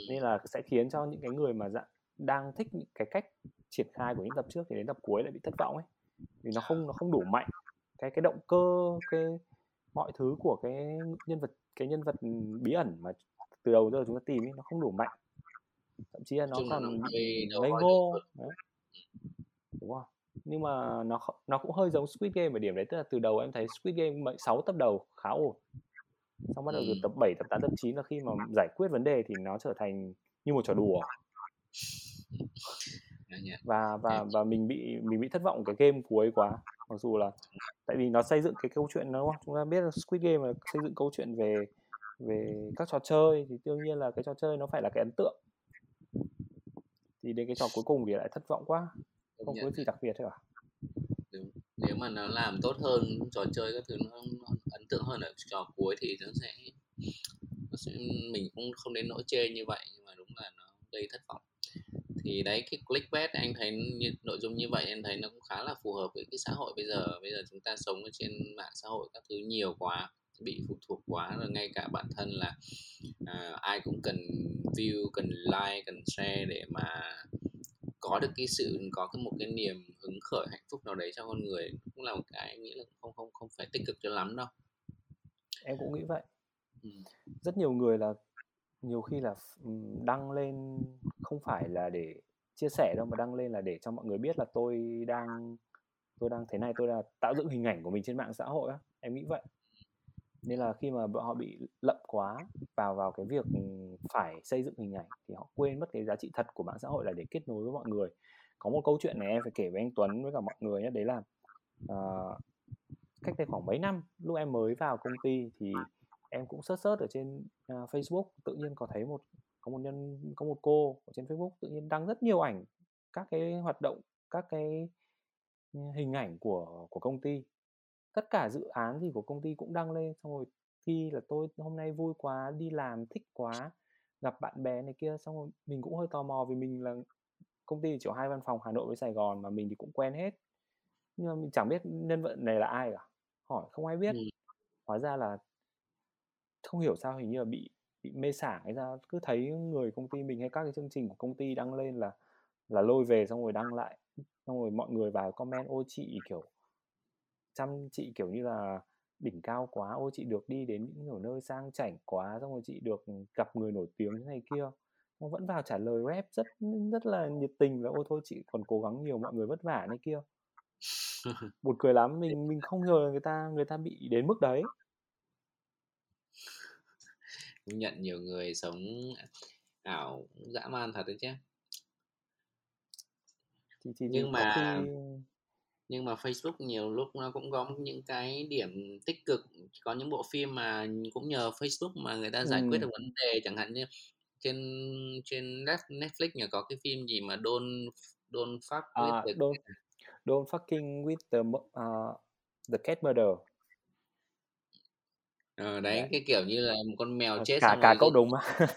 nên là sẽ khiến cho những cái người mà dạng đang thích những cái cách triển khai của những tập trước thì đến tập cuối lại bị thất vọng ấy. Vì nó không nó không đủ mạnh cái cái động cơ cái mọi thứ của cái nhân vật cái nhân vật bí ẩn mà từ đầu giờ chúng ta tìm ấy, nó không đủ mạnh. Thậm chí là nó còn ngây ngô đấy. đúng không? Nhưng mà nó nó cũng hơi giống Squid Game ở điểm đấy tức là từ đầu em thấy Squid Game 6 tập đầu khá ổn. Xong bắt đầu từ tập 7, tập 8, tập 9 là khi mà giải quyết vấn đề thì nó trở thành như một trò đùa và và và mình bị mình bị thất vọng cái game cuối quá. Mặc dù là tại vì nó xây dựng cái câu chuyện nó chúng ta biết là Squid Game là xây dựng câu chuyện về về các trò chơi thì đương nhiên là cái trò chơi nó phải là cái ấn tượng. Thì đến cái trò cuối cùng thì lại thất vọng quá không có gì đặc biệt Đúng. nếu mà nó làm tốt hơn trò chơi các thứ nó, nó ấn tượng hơn ở trò cuối thì nó sẽ, nó sẽ mình cũng không đến nỗi chê như vậy nhưng mà đúng là nó gây thất vọng thì đấy cái clickbait anh thấy như, nội dung như vậy anh thấy nó cũng khá là phù hợp với cái xã hội bây giờ. Bây giờ chúng ta sống ở trên mạng xã hội các thứ nhiều quá bị phụ thuộc quá rồi ngay cả bản thân là à, ai cũng cần view cần like cần share để mà có được cái sự có cái một cái niềm hứng khởi hạnh phúc nào đấy cho con người cũng là một cái nghĩ là không không không phải tích cực cho lắm đâu. Em cũng nghĩ vậy. Ừ. rất nhiều người là nhiều khi là đăng lên không phải là để chia sẻ đâu mà đăng lên là để cho mọi người biết là tôi đang tôi đang thế này tôi là tạo dựng hình ảnh của mình trên mạng xã hội á em nghĩ vậy. Nên là khi mà họ bị lậm quá vào vào cái việc phải xây dựng hình ảnh thì họ quên mất cái giá trị thật của mạng xã hội là để kết nối với mọi người. Có một câu chuyện này em phải kể với anh Tuấn với cả mọi người nhé đấy là uh, cách đây khoảng mấy năm lúc em mới vào công ty thì em cũng search search ở trên uh, Facebook tự nhiên có thấy một có một nhân có một cô ở trên Facebook tự nhiên đăng rất nhiều ảnh các cái hoạt động các cái hình ảnh của của công ty. Tất cả dự án gì của công ty cũng đăng lên xong rồi khi là tôi hôm nay vui quá đi làm thích quá gặp bạn bè này kia. Xong rồi mình cũng hơi tò mò vì mình là công ty chỉ có hai văn phòng Hà Nội với Sài Gòn mà mình thì cũng quen hết. Nhưng mà mình chẳng biết nhân vật này là ai cả. Hỏi không ai biết. Ừ. hóa ra là không hiểu sao hình như là bị bị mê sảng hay ra cứ thấy người công ty mình hay các cái chương trình của công ty đăng lên là là lôi về xong rồi đăng lại. Xong rồi mọi người vào comment ôi chị kiểu chăm chị kiểu như là đỉnh cao quá ôi chị được đi đến những nơi sang chảnh quá xong rồi chị được gặp người nổi tiếng thế này kia. Nó vẫn vào trả lời rap rất rất là nhiệt tình và ôi thôi chị còn cố gắng nhiều mọi người vất vả này kia. *laughs* Buồn cười lắm mình mình không ngờ người ta người ta bị đến mức đấy nhận nhiều người sống ảo dã man thật đấy chứ. Thì, thì nhưng mà khi... nhưng mà Facebook nhiều lúc nó cũng có những cái điểm tích cực. Có những bộ phim mà cũng nhờ Facebook mà người ta giải ừ. quyết được vấn đề chẳng hạn như trên trên Netflix nhờ có cái phim gì mà don't don't fuck à, with the don't, don't fucking with the uh, the cat murder ờ, đấy, đấy cái kiểu như là một con mèo ờ, chết cả cả cậu đúng mà *laughs*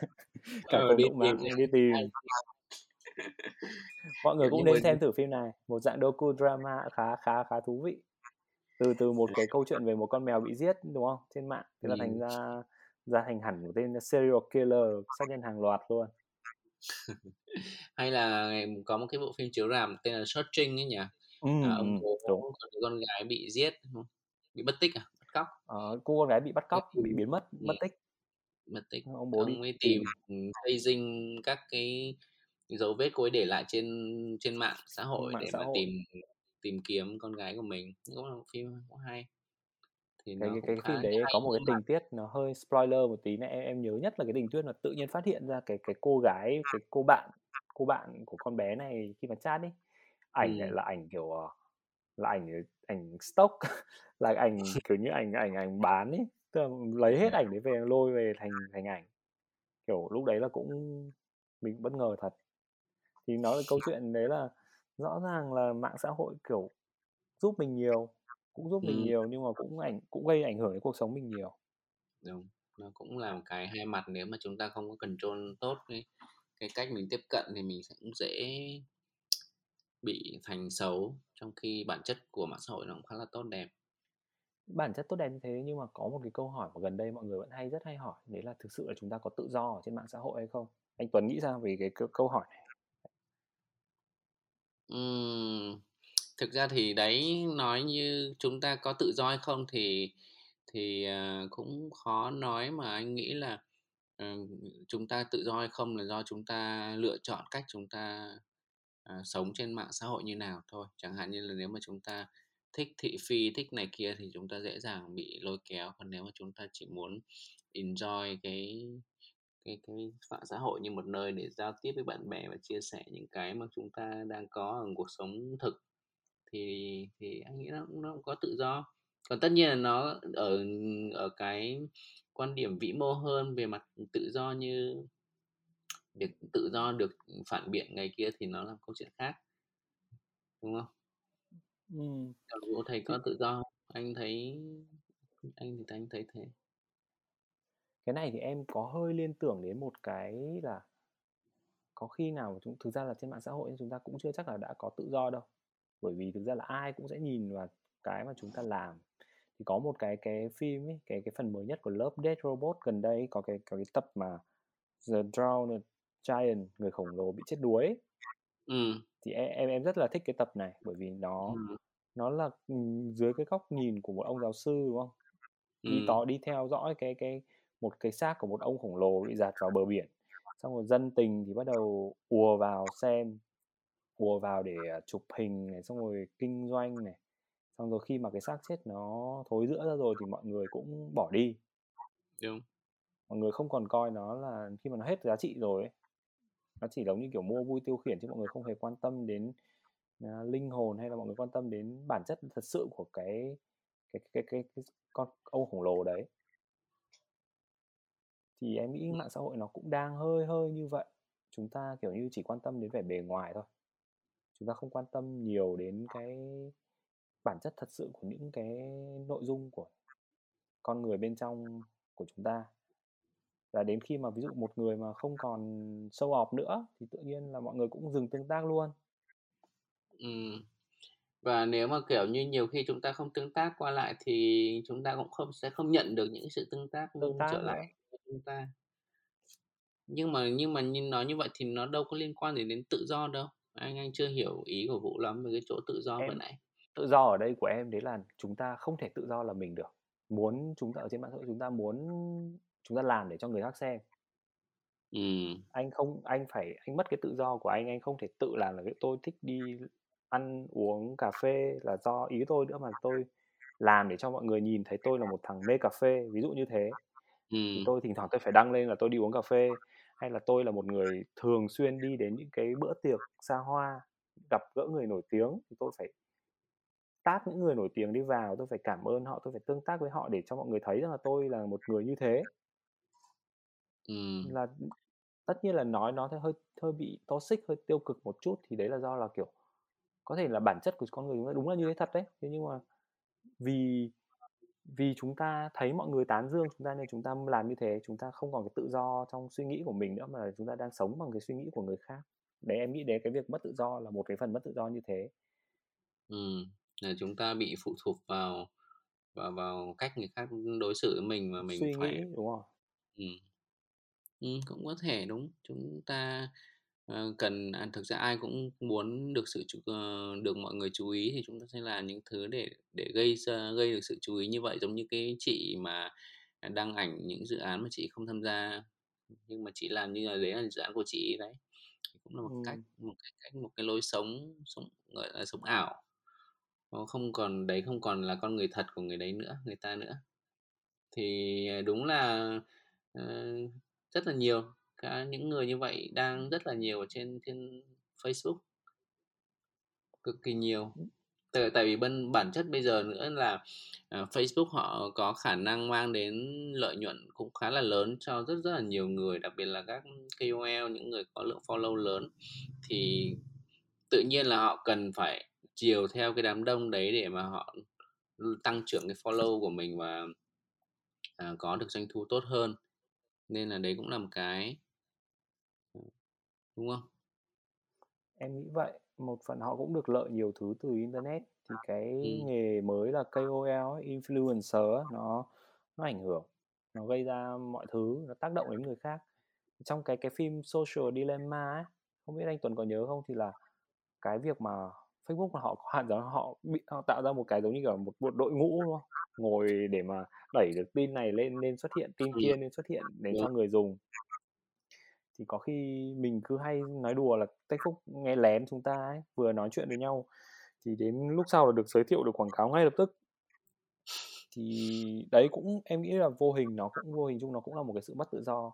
cả ờ, cậu đúng mà đi tìm mọi người cũng nên xem thử phim này một dạng docu drama khá khá khá thú vị từ từ một cái câu chuyện về một con mèo bị giết đúng không trên mạng thế là thành ra ra thành hẳn một tên serial killer sát nhân hàng loạt luôn *laughs* Hay là có một cái bộ phim chiếu rạp tên là Searching ấy nhỉ? À, Ừm, ông bố đúng. con gái bị giết? Bị mất tích à? Cóc. Ờ, cô con gái bị bắt cóc, bị biến mất, mất tích. mất tích. Ông bố đi Ông ấy tìm, ừm, tracing các cái dấu vết cô ấy để lại trên trên mạng xã hội Mạng để xã mà hội. tìm tìm kiếm con gái của mình. Cũng là một phim cũng hay. Thì Cái cái cái phim đấy có một cái nhưng mà tình tiết nó hơi spoiler một tí này, em em nhớ nhất là cái tình tiết là tự nhiên phát hiện ra cái cái cô gái, cái cô bạn cô bạn của con bé này khi mà chat ấy, ảnh lại Ừm. là ảnh, kiểu, ờ, là ảnh, ờ, ảnh stock, *laughs* là ảnh, *laughs* kiểu như, ảnh ảnh ảnh bán ấy, tức là lấy hết ảnh đấy về lôi về thành thành ảnh. Kiểu, lúc đấy là cũng mình bất ngờ thật. Thì nó là câu *laughs* chuyện đấy là rõ ràng là mạng xã hội, kiểu, giúp mình nhiều, cũng giúp mình Ừm. nhiều nhưng mà cũng ảnh cũng gây ảnh hưởng đến cuộc sống mình nhiều. Đúng, nó cũng là một cái hai mặt nếu mà chúng ta không có control tốt cái cái cách mình tiếp cận thì mình sẽ cũng dễ bị thành xấu, trong khi bản chất của mạng xã hội nó cũng khá là tốt đẹp. Bản chất tốt đẹp như thế nhưng mà có một cái câu hỏi mà gần đây mọi người vẫn hay rất hay hỏi, đấy là thực sự là chúng ta có tự do ở trên mạng xã hội hay không? Anh Tuấn nghĩ sao về cái câu câu hỏi này? Ừm, thực ra thì đấy, nói như chúng ta có tự do hay không thì thì, ờ, cũng khó nói, mà anh nghĩ là, ừm, chúng ta tự do hay không là do chúng ta lựa chọn cách chúng ta, à, sống trên mạng xã hội như nào thôi. Chẳng hạn như là nếu mà chúng ta thích thị phi, thích này kia thì chúng ta dễ dàng bị lôi kéo, còn nếu mà chúng ta chỉ muốn enjoy cái cái cái mạng xã hội như một nơi để giao tiếp với bạn bè và chia sẻ những cái mà chúng ta đang có ở cuộc sống thực thì thì anh nghĩ nó cũng nó cũng có tự do. Còn tất nhiên là nó ở ở cái quan điểm vĩ mô hơn về mặt tự do như việc tự do được, phản biện này kia thì nó là câu chuyện khác. Đúng không? Còn bố thầy có tự do không? Anh thấy anh thì anh thấy thế. Cái này thì em có hơi liên tưởng đến một cái là có khi nào chúng thực ra là trên mạng xã hội chúng ta cũng chưa chắc là đã có tự do đâu. Bởi vì thực ra là ai cũng sẽ nhìn vào cái mà chúng ta làm. Thì có một cái cái phim ấy, cái cái phần mới nhất của Love, Death Robot gần đây có cái có cái tập mà The Drowned Giant, người khổng lồ bị chết đuối. Ừm. Thì em em em rất là thích cái tập này, bởi vì nó Ừm. nó là, dưới cái góc nhìn của một ông giáo sư, đúng không? Đi Ừm. tó đi theo dõi cái cái một cái xác của một ông khổng lồ bị dạt vào bờ biển. Xong rồi dân tình thì bắt đầu ùa vào xem, ùa vào để, à, chụp hình này, xong rồi kinh doanh này. Xong rồi khi mà cái xác chết nó thối rữa ra rồi thì mọi người cũng bỏ đi. Đúng. Mọi người không còn coi nó là khi mà nó hết giá trị rồi ấy, nó chỉ giống như, kiểu, mua vui tiêu khiển chứ mọi người không hề quan tâm đến, à, linh hồn hay là mọi người quan tâm đến bản chất thật sự của cái cái cái cái cái con ông khổng lồ đấy. Thì em nghĩ mạng xã hội nó cũng đang hơi hơi như vậy. Chúng ta, kiểu như, chỉ quan tâm đến vẻ bề ngoài thôi. Chúng ta không quan tâm nhiều đến cái bản chất thật sự của những cái nội dung của con người bên trong của chúng ta. Và đến khi mà ví dụ một người mà không còn show off nữa thì tự nhiên là mọi người cũng dừng tương tác luôn. Ừm. Và nếu mà, kiểu như, nhiều khi chúng ta không tương tác qua lại thì chúng ta cũng không sẽ không nhận được những sự tương tác, Tương tác trở lại nữa. chúng ta. Nhưng mà nhưng mà như nói như vậy thì nó đâu có liên quan gì đến tự do đâu. Anh anh chưa hiểu ý của Vũ lắm về cái chỗ tự do vừa Em nãy. tự do ở đây của em đấy là chúng ta không thể tự do là mình được. Muốn chúng ta ở trên mạng xã hội chúng ta muốn chúng ta làm để cho người khác xem. Ừm. Anh không anh phải anh mất cái tự do của anh, anh không thể tự làm là cái tôi thích đi ăn uống cà phê là do ý tôi nữa, mà tôi làm để cho mọi người nhìn thấy tôi là một thằng mê cà phê, ví dụ như thế. Thì Ừm. tôi thỉnh thoảng tôi phải đăng lên là tôi đi uống cà phê, hay là tôi là một người thường xuyên đi đến những cái bữa tiệc xa hoa, gặp gỡ người nổi tiếng thì tôi phải tag những người nổi tiếng đấy vào, tôi phải cảm ơn họ, tôi phải tương tác với họ để cho mọi người thấy rằng là tôi là một người như thế. Ừm. Là, tất nhiên là nói nó sẽ hơi hơi bị toxic, hơi tiêu cực một chút thì đấy là do là, kiểu, có thể là bản chất của con người chúng ta đúng là như thế thật đấy. Thế nhưng mà vì vì chúng ta thấy mọi người tán dương chúng ta nên chúng ta làm như thế, chúng ta không còn cái tự do trong suy nghĩ của mình nữa, mà là chúng ta đang sống bằng cái suy nghĩ của người khác. Đấy, em nghĩ đến cái việc mất tự do là một cái phần mất tự do như thế. Ừm. là chúng ta bị phụ thuộc vào vào vào cách người khác đối xử với mình mà mình Suy phải nghĩ, đúng rồi. ừm. Cũng có thể, đúng. Chúng ta, ờ, cần à, thực ra ai cũng muốn được sự chú ờ, được mọi người chú ý thì chúng ta sẽ làm những thứ để để gây ra gây được sự chú ý như vậy. Giống như cái chị mà, à, đăng ảnh những dự án mà chị không tham gia, nhưng mà chị làm như là đấy là dự án của chị đấy. Thì cũng là một cách Ừm. một cái cách một cái lối sống sống, gọi là, sống ảo. Nó không còn đấy không còn là con người thật của người đấy nữa người ta nữa. Thì, à, đúng là, ờ, rất là nhiều cái những người như vậy đang rất là nhiều ở trên trên Facebook. Cực kỳ nhiều. Tại tại vì bân bản chất bây giờ nữa là, ờ, Facebook họ có khả năng mang đến lợi nhuận cũng khá là lớn cho rất rất là nhiều người, đặc biệt là các KOL, những người có lượng follow lớn. Thì tự nhiên là họ cần phải chiều theo cái đám đông đấy để mà họ, tăng trưởng cái follow của mình và, à, có được doanh thu tốt hơn. Nên là đấy cũng là một cái. Ừm. Đúng không? Em nghĩ vậy. Một phần họ cũng được lợi nhiều thứ từ internet, thì cái Ừm. nghề mới là KOL ấy, influencer nó nó ảnh hưởng, nó gây ra mọi thứ, nó tác động đến người khác. Trong cái cái phim Social Dilemma ấy, không biết anh Tuấn có nhớ không? Thì là cái việc mà Facebook là họ có hẳn giống họ bị họ tạo ra một cái giống như kiểu một một đội ngũ, đúng không? Ngồi để mà đẩy được tin này lên nên xuất hiện, tin kia nên xuất hiện đến Đúng. cho người dùng. Thì có khi mình cứ hay nói đùa là Facebook nghe lén chúng ta ấy, vừa nói chuyện với nhau, thì đến lúc sau là được giới thiệu, được quảng cáo ngay lập tức. Thì đấy cũng em nghĩ là vô hình nó cũng vô hình chung nó cũng là một cái sự mất tự do.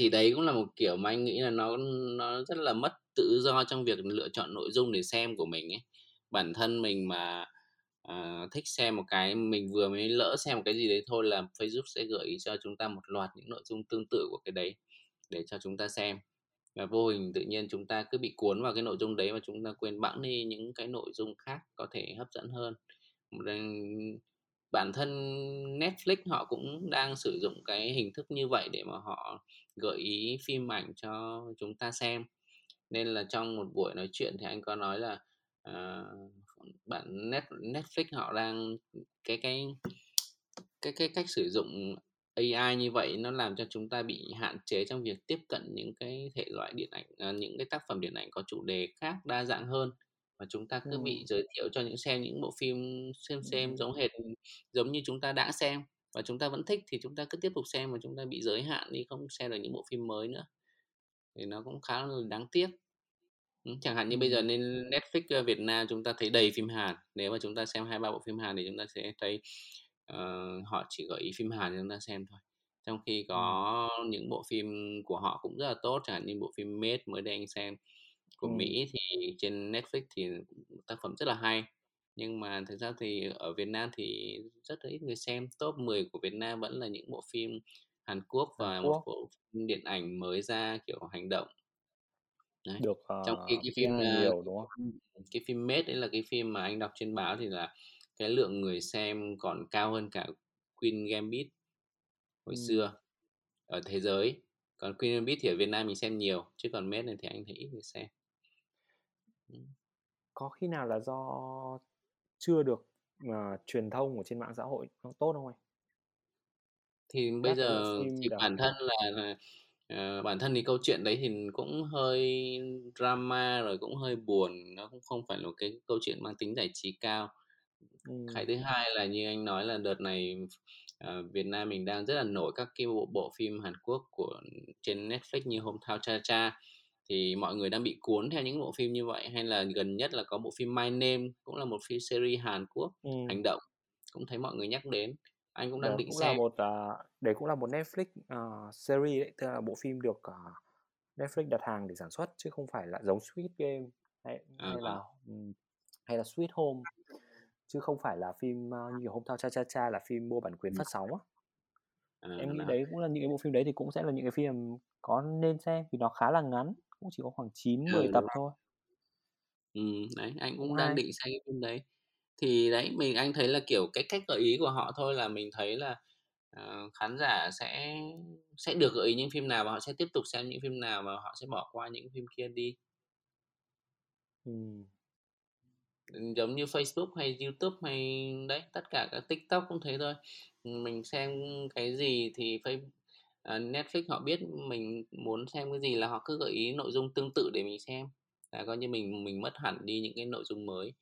Thì đấy cũng là một kiểu mà anh nghĩ là nó nó rất là mất tự do trong việc lựa chọn nội dung để xem của mình ấy. Bản thân mình mà, uh, thích xem một cái mình vừa mới lỡ xem một cái gì đấy thôi là Facebook sẽ gợi ý cho chúng ta một loạt những nội dung tương tự của cái đấy để cho chúng ta xem. Và vô hình tự nhiên chúng ta cứ bị cuốn vào cái nội dung đấy và chúng ta quên bẵng đi những cái nội dung khác có thể hấp dẫn hơn. Bản thân Netflix họ cũng đang sử dụng cái hình thức như vậy để mà họ gợi ý phim ảnh cho chúng ta xem. Nên là trong một buổi nói chuyện thì anh có nói là, uh, bản Net Netflix họ đang cái cái cái cái cách sử dụng AI như vậy nó làm cho chúng ta bị hạn chế trong việc tiếp cận những cái thể loại điện ảnh, ờ, những cái tác phẩm điện ảnh có chủ đề khác đa dạng hơn. Và chúng ta cứ bị giới thiệu cho những xem những bộ phim xem xem giống hệt giống như chúng ta đã xem và chúng ta vẫn thích thì chúng ta cứ tiếp tục xem và chúng ta bị giới hạn đi, không xem được những bộ phim mới nữa. Thì nó cũng khá là đáng tiếc. Chẳng hạn như bây giờ nên Netflix, ơ, Việt Nam chúng ta thấy đầy phim Hàn, nếu mà chúng ta xem 2-3 bộ phim Hàn thì chúng ta sẽ thấy, ờ, họ chỉ gợi ý phim Hàn cho chúng ta xem thôi. Trong khi có những bộ phim của họ cũng rất là tốt, chẳng hạn như bộ phim Made mới đây anh xem của Ừm. Mỹ thì trên Netflix thì tác phẩm rất là hay. Nhưng mà thực ra thì ở Việt Nam thì rất là ít người xem, top 10 của Việt Nam vẫn là những bộ phim Hàn Quốc Hàn và một Quốc. bộ phim điện ảnh mới ra, kiểu, hành động. Đấy, Được, trong khi ờ, cái phim, ơ, nhiều, đúng không? cái phim Made đấy là cái phim mà anh đọc trên báo thì là cái lượng người xem còn cao hơn cả Queen's Gambit hồi Ừm. xưa ở thế giới. Còn Queen's Gambit thì ở Việt Nam mình xem nhiều, chứ còn Made này thì anh thấy ít người xem. Có khi nào là do chưa được, ờ, truyền thông ở trên mạng xã hội nó tốt không anh? Thì bây Các cái bộ giờ thì đấy. bản thân là là, ờ, bản thân thì câu chuyện đấy thì cũng hơi drama rồi cũng hơi buồn, nó cũng không phải là một cái câu chuyện mang tính giải trí cao. Cái Ừm. thứ hai là như anh nói là đợt này, ờ, Việt Nam mình đang rất là nổi các cái bộ bộ phim Hàn Quốc của trên Netflix như Hometown Cha-Cha, thì mọi người đang bị cuốn theo những bộ phim như vậy. Hay là gần nhất là có bộ phim My Name, cũng là một phim series Hàn Quốc Ừm. hành động, cũng thấy mọi người nhắc đến, anh cũng đang Đó định cũng là xem. một, à, đấy cũng là một Netflix, ờ, series đấy, tức là bộ phim được, ờ, Netflix đặt hàng để sản xuất chứ không phải là giống Squid Game hay Ờ. hay là, ừm, hay là Sweet Home, chứ không phải là phim, ơ, như kiểu Hometown Cha-Cha-Cha là phim mua bản quyền Ừm. phát sóng á. Ờ, Em nghĩ đấy cũng là những cái bộ phim đấy thì cũng sẽ là những cái phim có nên xem vì nó khá là ngắn, cũng chỉ có khoảng 9-10 Ừ, đúng tập thôi. Ừm, đấy, anh Cũng đang định xem cái phim đấy. Thì đấy, mình anh thấy là, kiểu, cái cách gợi ý của họ thôi là mình thấy là, ờ, khán giả sẽ sẽ được gợi ý những phim nào và họ sẽ tiếp tục xem những phim nào và họ sẽ bỏ qua những phim kia đi. Ừm. giống như Facebook hay YouTube hay đấy tất cả các TikTok cũng thế thôi mình xem cái gì thì Facebook Ờ, Netflix họ biết mình muốn xem cái gì là họ cứ gợi ý nội dung tương tự để mình xem. Là coi như mình mình mất hẳn đi những cái nội dung mới.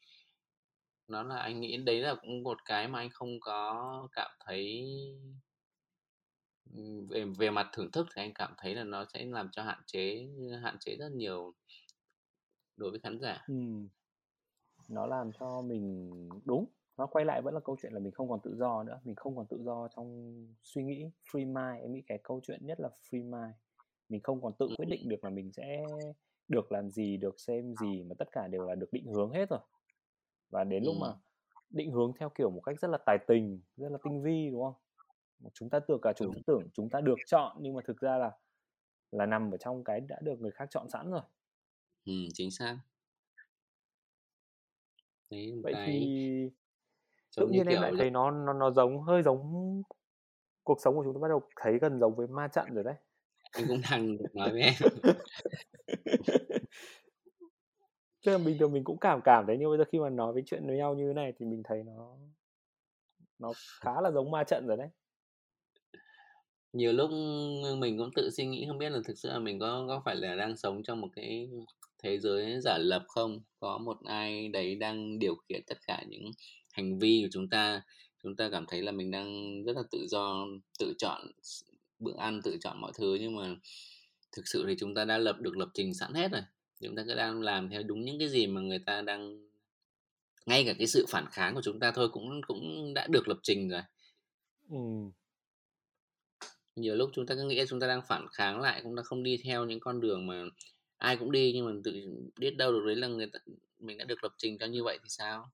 Nó là anh nghĩ đấy là cũng một cái mà anh không có cảm thấy ừ, về về mặt thưởng thức thì anh cảm thấy là nó sẽ làm cho hạn chế hạn chế rất nhiều đối với khán giả. Ừ. Nó làm cho mình đúng, nó quay lại vẫn là câu chuyện là mình không còn tự do nữa, mình không còn tự do trong suy nghĩ, free mind, em nghĩ cái câu chuyện nhất là free mind. Mình không còn tự quyết định được là mình sẽ được làm gì, được xem gì mà tất cả đều là được định hướng hết rồi. Và đến lúc mà định hướng theo kiểu một cách rất là tài tình, rất là tinh vi đúng không? Chúng ta tưởng cả chúng ta tưởng chúng ta được chọn nhưng mà thực ra là là nằm ở trong cái đã được người khác chọn sẵn rồi. Ừm, chính xác. Đấy, Vậy cái thì giống như nhiên em lại thấy nó nó nó giống hơi giống cuộc sống của chúng ta bắt đầu thấy gần giống với ma trận rồi đấy. Anh cũng đang nói với em. *laughs* Tức là bình thường mình cũng cảm cảm thấy nhưng bây giờ khi mà nói với chuyện với nhau như thế này thì mình thấy nó nó khá là giống ma trận rồi đấy. Nhiều lúc, mình cũng tự suy nghĩ không biết là thực sự là mình có có phải là đang sống trong một cái thế giới giả lập không? Có một ai đấy đang điều khiển tất cả những hành vi của chúng ta, chúng ta cảm thấy là mình đang rất là tự do, tự chọn bữa ăn, tự chọn mọi thứ nhưng mà thực sự thì chúng ta đã lập được lập trình sẵn hết rồi. Chúng ta cứ đang làm theo đúng những cái gì mà người ta đang ngay cả cái sự phản kháng của chúng ta thôi cũng cũng đã được lập trình rồi. Ừm. Nhiều lúc chúng ta cứ nghĩ chúng ta đang phản kháng lại, chúng ta không đi theo những con đường mà ai cũng đi nhưng mà tự biết đâu được đấy là người ta mình đã được lập trình cho như vậy thì sao?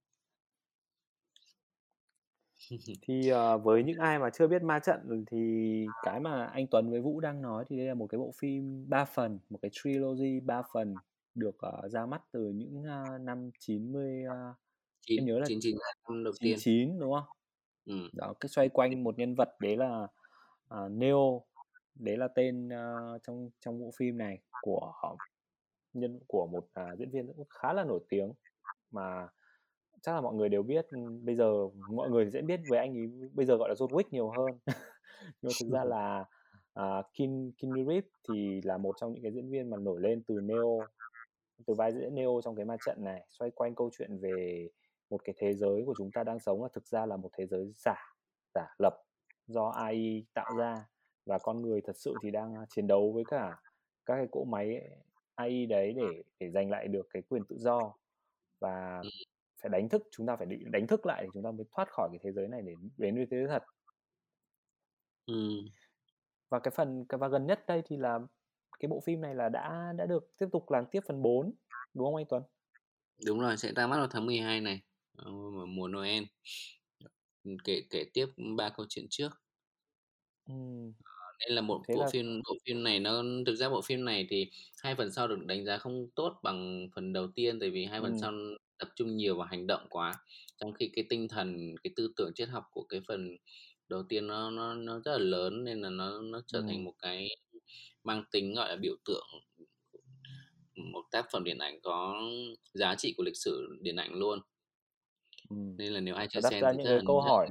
*laughs* Thì, ờ, với những ai mà chưa biết ma trận thì cái mà anh Tuấn với Vũ đang nói thì đây là một cái bộ phim 3 phần, một cái trilogy 3 phần được, ờ, ra mắt từ những, a, năm 90, a, Chín em nhớ là 99 là năm đầu tiên. 99, đúng không? Ừm. Đó, cái xoay quanh một nhân vật đấy là, à, Neo, đấy là tên, ơ, trong trong bộ phim này của nhân của một, à, diễn viên cũng khá là nổi tiếng mà chắc là mọi người đều biết, ừm, bây giờ mọi người sẽ biết về anh ấy bây giờ gọi là John Wick nhiều hơn. *laughs* Nhưng mà thực ra là, à, Keanu Keanu Reeves thì là một trong những cái diễn viên mà nổi lên từ Neo, từ vai diễn Neo trong cái ma trận này, xoay quanh câu chuyện về một cái thế giới của chúng ta đang sống là thực ra là một thế giới giả, giả lập do AI tạo ra và con người thật sự thì đang, chiến đấu với cả các cái cỗ máy AI đấy để để giành lại được cái quyền tự do. Và Ừm. Phải đánh thức chúng ta phải định đánh thức lại để chúng ta mới thoát khỏi cái thế giới này để đến với thế giới thật. Ừm. Và cái phần và gần nhất đây thì là cái bộ phim này là đã đã được tiếp tục làm tiếp phần 4, đúng không anh Tuấn? Đúng rồi, sẽ ra mắt vào tháng 12 này, ờ, mùa Noel. Kể kể tiếp 3 câu chuyện trước. Ờ, đây là một Thế bộ là phim bộ phim này nó thực ra bộ phim này thì 2 phần sau được đánh giá không tốt bằng phần đầu tiên, tại vì 2 phần sau tập trung nhiều vào hành động quá, trong khi cái tinh thần, cái tư tưởng triết học của cái phần đầu tiên nó nó nó rất là lớn nên là nó nó trở thành Ừm. một cái mang tính, gọi là, biểu tượng, một tác phẩm điện ảnh có giá trị của lịch sử điện ảnh luôn. Ừm. Nên là nếu ai chưa xem ra những cái câu hỏi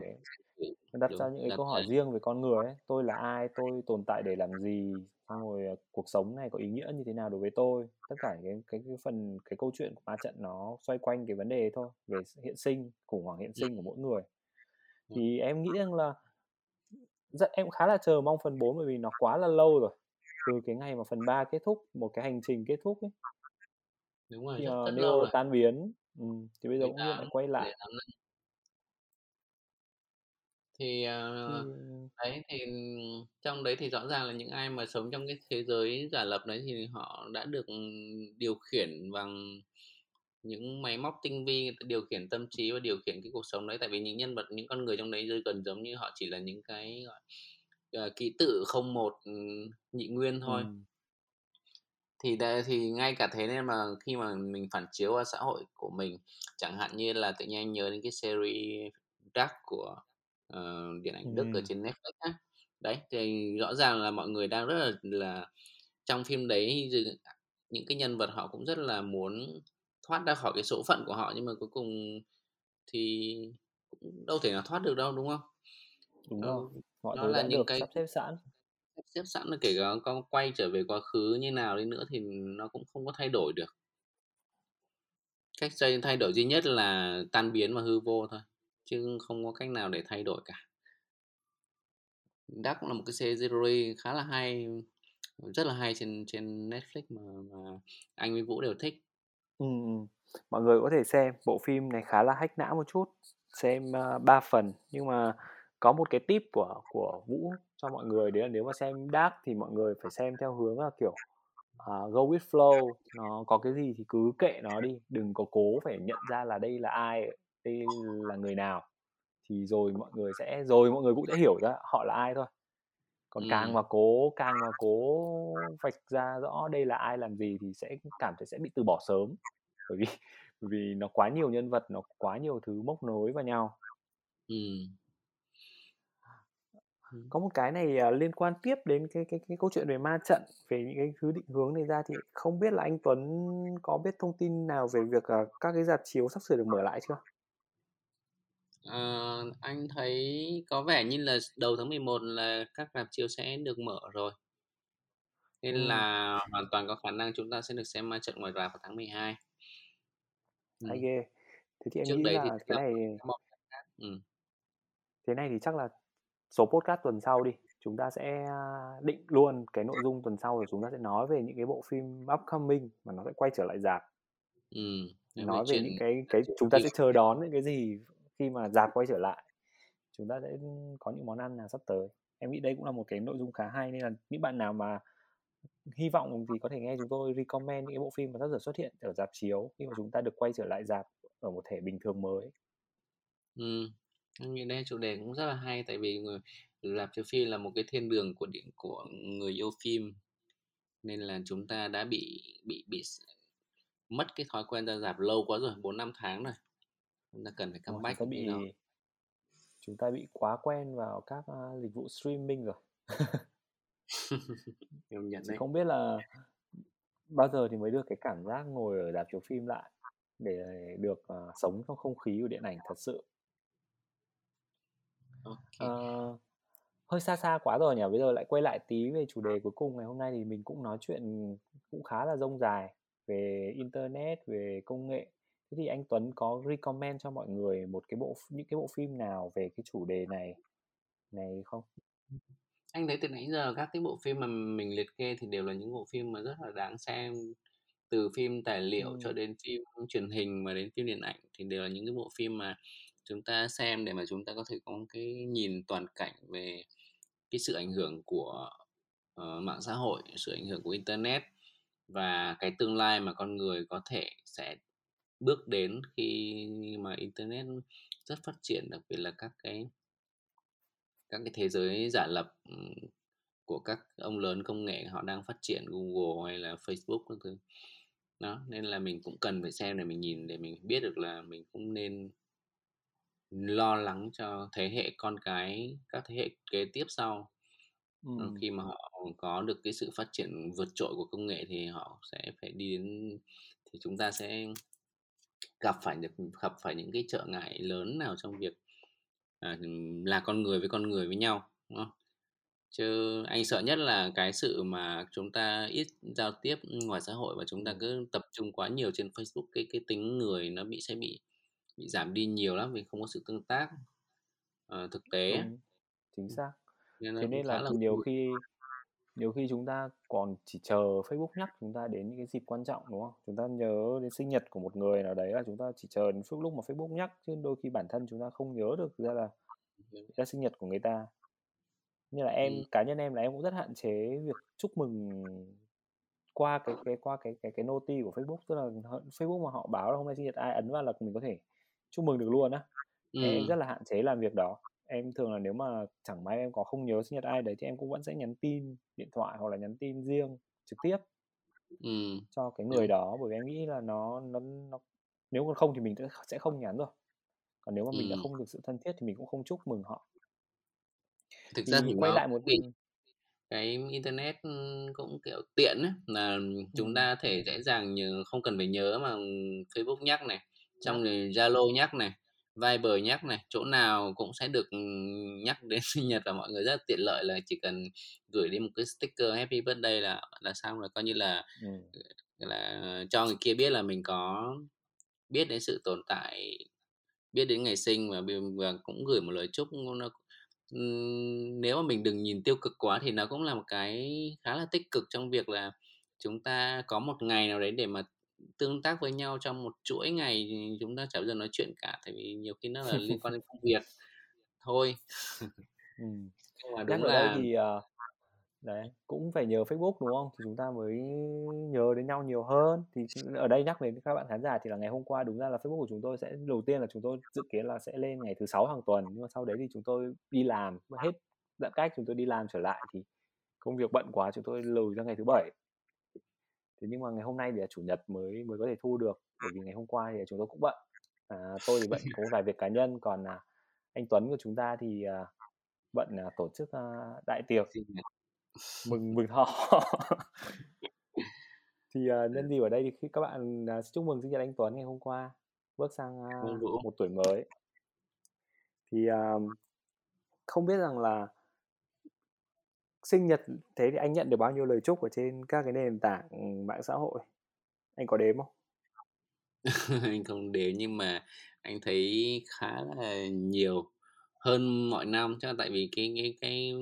là ừ, đặt ra đúng, những cái câu ra hỏi riêng về con người ấy. Tôi là ai? Tôi tồn tại để làm gì? Xong rồi, à, cuộc sống này có ý nghĩa như thế nào đối với tôi? Tất cả cái cái cái phần cái câu chuyện của ma trận nó xoay quanh cái vấn đề thôi, về hiện sinh, khủng hoảng hiện Ừm. sinh của mỗi người. Ừm. Thì em nghĩ rằng là rất em cũng khá là chờ mong phần 4 bởi vì nó quá là lâu rồi, từ cái ngày mà phần 3 kết thúc, một cái hành trình kết thúc ấy. Đúng rồi, Khi rất mà rất lâu rồi. tan biến, ừm, thì bây giờ 18 lại quay lại. Tháng 5. Thì, Thì, ờ, ừm đấy, thì trong đấy thì rõ ràng là những ai mà sống trong cái thế giới giả lập đấy thì họ đã được, ừm, điều khiển bằng những máy móc tinh vi, người ta điều khiển tâm trí và điều khiển cái cuộc sống đấy. Tại vì những nhân vật, những con người trong đấy g gần giống như họ chỉ là những cái, gọi, ờ, ký tự 01, ừm, nhị nguyên thôi. Ừm. Thì đấy, thì ngay cả thế nên mà khi mà mình phản chiếu qua xã hội của mình, chẳng hạn như là tự nhiên anh nhớ đến cái series Dark của, ờ, điện ảnh Đức ở trên Netflix á. Đấy, thì rõ ràng là mọi người đang rất là là trong phim đấy những cái nhân vật họ cũng rất là muốn thoát ra khỏi cái số phận của họ, nhưng mà cuối cùng thì cũng đâu thể nào thoát được đâu, đúng không? Đúng Ờ, rồi, mọi nó là những cái sắp xếp sẵn. sắp xếp sẵn là kể cả có quay trở về quá khứ như nào đi nữa thì nó cũng không có thay đổi được. Cách thay đổi duy nhất là tan biến và hư vô thôi, chứ không có cách nào để thay đổi cả. Dark cũng là một cái series khá là hay, rất là hay trên trên Netflix mà mà anh với Vũ đều thích. Ừ, ừ. Mọi người có thể xem, bộ phim này khá là hách não một chút, xem, ờ, ba 3 phần, nhưng mà có một cái tip của của Vũ cho mọi người đấy là nếu mà xem Dark thì mọi người phải xem theo hướng là, kiểu, uh, go with flow, nó có cái gì thì cứ kệ nó đi, đừng có cố phải nhận ra là đây là ai, đây là người nào, thì rồi mọi người sẽ rồi mọi người cũng sẽ hiểu ra họ là ai thôi. Còn càng Ừm. mà cố càng mà cố vạch ra rõ đây là ai làm gì thì sẽ cảm thấy sẽ bị từ bỏ sớm, bởi vì *laughs* bởi vì nó quá nhiều nhân vật, nó quá nhiều thứ móc nối vào nhau. Ừm. Có một cái này, à, liên quan tiếp đến cái cái cái câu chuyện về ma trận, về những cái thứ định hướng này ra thì không biết là anh Tuấn có biết thông tin nào về việc, à, các cái rạp chiếu sắp sửa được mở lại chưa? Ờ, anh thấy có vẻ như là đầu tháng 11 là các rạp chiếu sẽ được mở rồi. Nên Ừm. là hoàn toàn có khả năng chúng ta sẽ được xem ma trận ngoài rạp vào tháng 12. Hay Ừm. ghê! Thế thì em Trước nghĩ đấy thì là cái là này khác. Ừm. Thế này thì chắc là số podcast tuần sau đi, chúng ta sẽ, a, định luôn cái nội dung tuần sau rồi chúng ta sẽ nói về những cái bộ phim upcoming mà nó sẽ quay trở lại rạp. Ừm, nói về Nói về chuyện những cái cái chúng ta sẽ chờ đón những cái gì khi mà dạp quay trở lại. Chúng ta sẽ có những món ăn nào sắp tới. Em nghĩ đây cũng là một cái nội dung khá hay nên là những bạn nào mà hy vọng thì có thể nghe chúng tôi recommend những cái bộ phim mà sắp sửa xuất hiện ở dạp chiếu khi mà chúng ta được quay trở lại dạp ở một thể bình thường mới. ừ em nghĩ đây chủ đề cũng rất là hay tại vì người dạp chiếu phim là một cái thiên đường của điện của người yêu phim, nên là chúng ta đã bị bị bị mất cái thói quen ra dạp lâu quá rồi, 4-5 tháng rồi. Chúng ta cần phải rồi, chúng comeback ta bị chúng ta bị quá quen vào các, a, dịch vụ streaming rồi. *laughs* Nhận đấy. không biết là bao giờ thì mới được cái cảm giác ngồi ở rạp chiếu phim lại để được, ờ, sống trong không khí của điện ảnh thật sự. Ờ, kê. hơi xa xa quá rồi nhỉ? Bây giờ lại quay lại tí về chủ đề cuối cùng ngày hôm nay thì mình cũng nói chuyện cũng khá là dông dài về internet, về công nghệ. Thế thì anh Tuấn có recommend cho mọi người một cái bộ những cái bộ phim nào về cái chủ đề này này không? Anh thấy từ nãy giờ các cái bộ phim mà mình liệt kê thì đều là những bộ phim mà rất là đáng xem, từ phim tài liệu cho Ừm. đến phim truyền hình mà đến phim điện ảnh thì đều là những cái bộ phim mà chúng ta xem để mà chúng ta có thể có cái nhìn toàn cảnh về cái sự ảnh hưởng của, ờ, mạng xã hội, sự ảnh hưởng của internet và cái tương lai mà con người có thể sẽ bước đến khi mà internet rất phát triển, đặc biệt là các cái các cái thế giới giả lập, của các ông lớn công nghệ họ đang phát triển, Google hay là Facebook các thứ. Đó, nên là mình cũng cần phải xem để mình nhìn để mình biết được là mình cũng nên lo lắng cho thế hệ con cái, các thế hệ kế tiếp sau. Ừm. khi mà họ có được cái sự phát triển vượt trội của công nghệ thì họ sẽ phải đi đến thì chúng ta sẽ gặp phải được gặp phải những cái trở ngại lớn nào trong việc, à, là con người với con người với nhau, đúng không? Chứ anh sợ nhất là cái sự mà chúng ta ít giao tiếp ngoài xã hội và chúng ta cứ tập trung quá nhiều trên Facebook, cái cái tính người nó bị sẽ bị bị giảm đi nhiều lắm vì không có sự tương tác, ờ, thực tế. Đúng, chính xác. nên Thế nên là là nhiều khi nhiều khi chúng ta còn chỉ chờ Facebook nhắc chúng ta đến những cái dịp quan trọng, đúng không? Chúng ta nhớ đến sinh nhật của một người nào đấy là chúng ta chỉ chờ đến phút lúc mà Facebook nhắc, chứ đôi khi bản thân chúng ta không nhớ được ra là ra sinh nhật của người ta. Như là em Ừm. cá nhân em là em cũng rất hạn chế việc chúc mừng qua cái cái qua cái cái cái noti của Facebook, tức là Facebook mà họ báo là hôm nay sinh nhật ai ấn vào là mình có thể chúc mừng được luôn á. Em Ừm. rất là hạn chế làm việc đó. Em thường là nếu mà chẳng may em có không nhớ sinh nhật ai đấy thì em cũng vẫn sẽ nhắn tin điện thoại hoặc là nhắn tin riêng trực tiếp Ừm, cho cái người đó, bởi vì em nghĩ là nó nó nó nếu còn không thì mình sẽ sẽ không nhắn rồi. Còn nếu mà mình đã Ừm. không thực sự thân thiết thì mình cũng không chúc mừng họ. Thực ra Thì thì quay lại một bị cái internet cũng kiểu tiện ấy, là chúng ta thể dễ dàng nhớ không cần phải nhớ mà Facebook nhắc này, xong rồi Zalo nhắc này, Viber nhắc này, chỗ nào cũng sẽ được nhắc đến *laughs* sinh nhật và mọi người rất tiện lợi là chỉ cần gửi đi một cái sticker Happy Birthday là là xong, là coi như là Ừm. là cho người kia biết là mình có biết đến sự tồn tại, biết đến ngày sinh và và cũng gửi một lời chúc nó nếu mà mình đừng nhìn tiêu cực quá thì nó cũng là một cái khá là tích cực trong việc là chúng ta có một ngày nào đấy để mà tương tác với nhau trong một chuỗi ngày thì chúng ta chả bao giờ nói chuyện cả, tại vì nhiều khi nó là liên quan đến công việc thôi. *laughs* Ừm. *laughs* Nhưng mà đúng là thì, ờ, đấy, cũng phải nhờ Facebook, đúng không? Thì chúng ta mới nhớ đến nhau nhiều hơn. Thì ở đây nhắc đến các bạn khán giả thì là ngày hôm qua đúng ra là Facebook của chúng tôi sẽ đầu tiên là chúng tôi dự kiến là sẽ lên ngày thứ Sáu hàng tuần, nhưng mà sau đấy thì chúng tôi đi làm, hết giãn cách chúng tôi đi làm trở lại thì công việc bận quá chúng tôi lùi sang ngày thứ Bảy. Thế nhưng mà ngày hôm nay thì là Chủ nhật mới mới có thể thu được, bởi vì ngày hôm qua thì chúng tôi cũng bận. À, tôi thì bận *laughs* có vài việc cá nhân, còn, à, anh Tuấn của chúng ta thì, à, bận, à, tổ chức, a, đại tiệc mừng mừng thọ. *laughs* Thì, ờ, nhân dịp ở đây thì khi các bạn, à, chúc mừng sinh nhật anh Tuấn ngày hôm qua, bước sang, Vũ. một tuổi mới. Thì, à, không biết rằng là sinh nhật thế thì anh nhận được bao nhiêu lời chúc ở trên các cái nền tảng mạng xã hội? Anh có đếm không? *laughs* Anh không đếm nhưng mà anh thấy khá là nhiều hơn mọi năm, chắc tại vì cái cái cái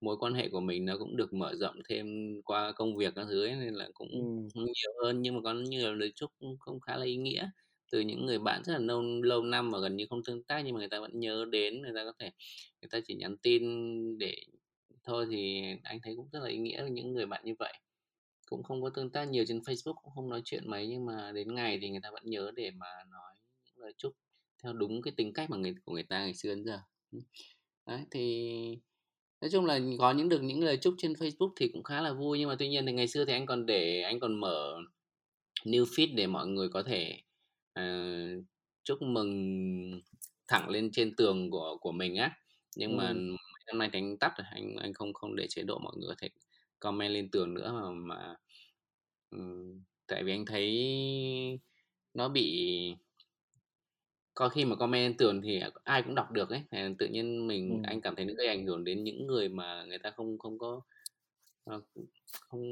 mối quan hệ của mình nó cũng được mở rộng thêm qua công việc các thứ ấy, nên là cũng Ừm. nhiều hơn, nhưng mà có nhiều lời chúc cũng cũng khá là ý nghĩa từ những người bạn rất là lâu lâu năm mà gần như không tương tác nhưng mà người ta vẫn nhớ đến, người ta có thể người ta chỉ nhắn tin để thôi thì anh thấy cũng rất là ý nghĩa với những người bạn như vậy. Cũng không có tương tác nhiều trên Facebook, cũng không nói chuyện mấy nhưng mà đến ngày thì người ta vẫn nhớ để mà nói những lời chúc theo đúng cái tính cách mà người của người ta ngày xưa đến giờ. Đấy, thì nói chung là có những được những lời chúc trên Facebook thì cũng khá là vui, nhưng mà tuy nhiên thì ngày xưa thì anh còn để anh còn mở New feed để mọi người có thể, uh, chúc mừng thẳng lên trên tường của của mình á. Nhưng mà năm nay thì anh tắt rồi, anh anh không không để chế độ mọi người có thể comment lên tường nữa mà mà ừm, tại vì anh thấy nó bị có khi mà comment lên tường thì ai cũng đọc được ấy, tự nhiên mình Ừm. anh cảm thấy nó gây ảnh hưởng đến những người mà người ta không không có, ờ, không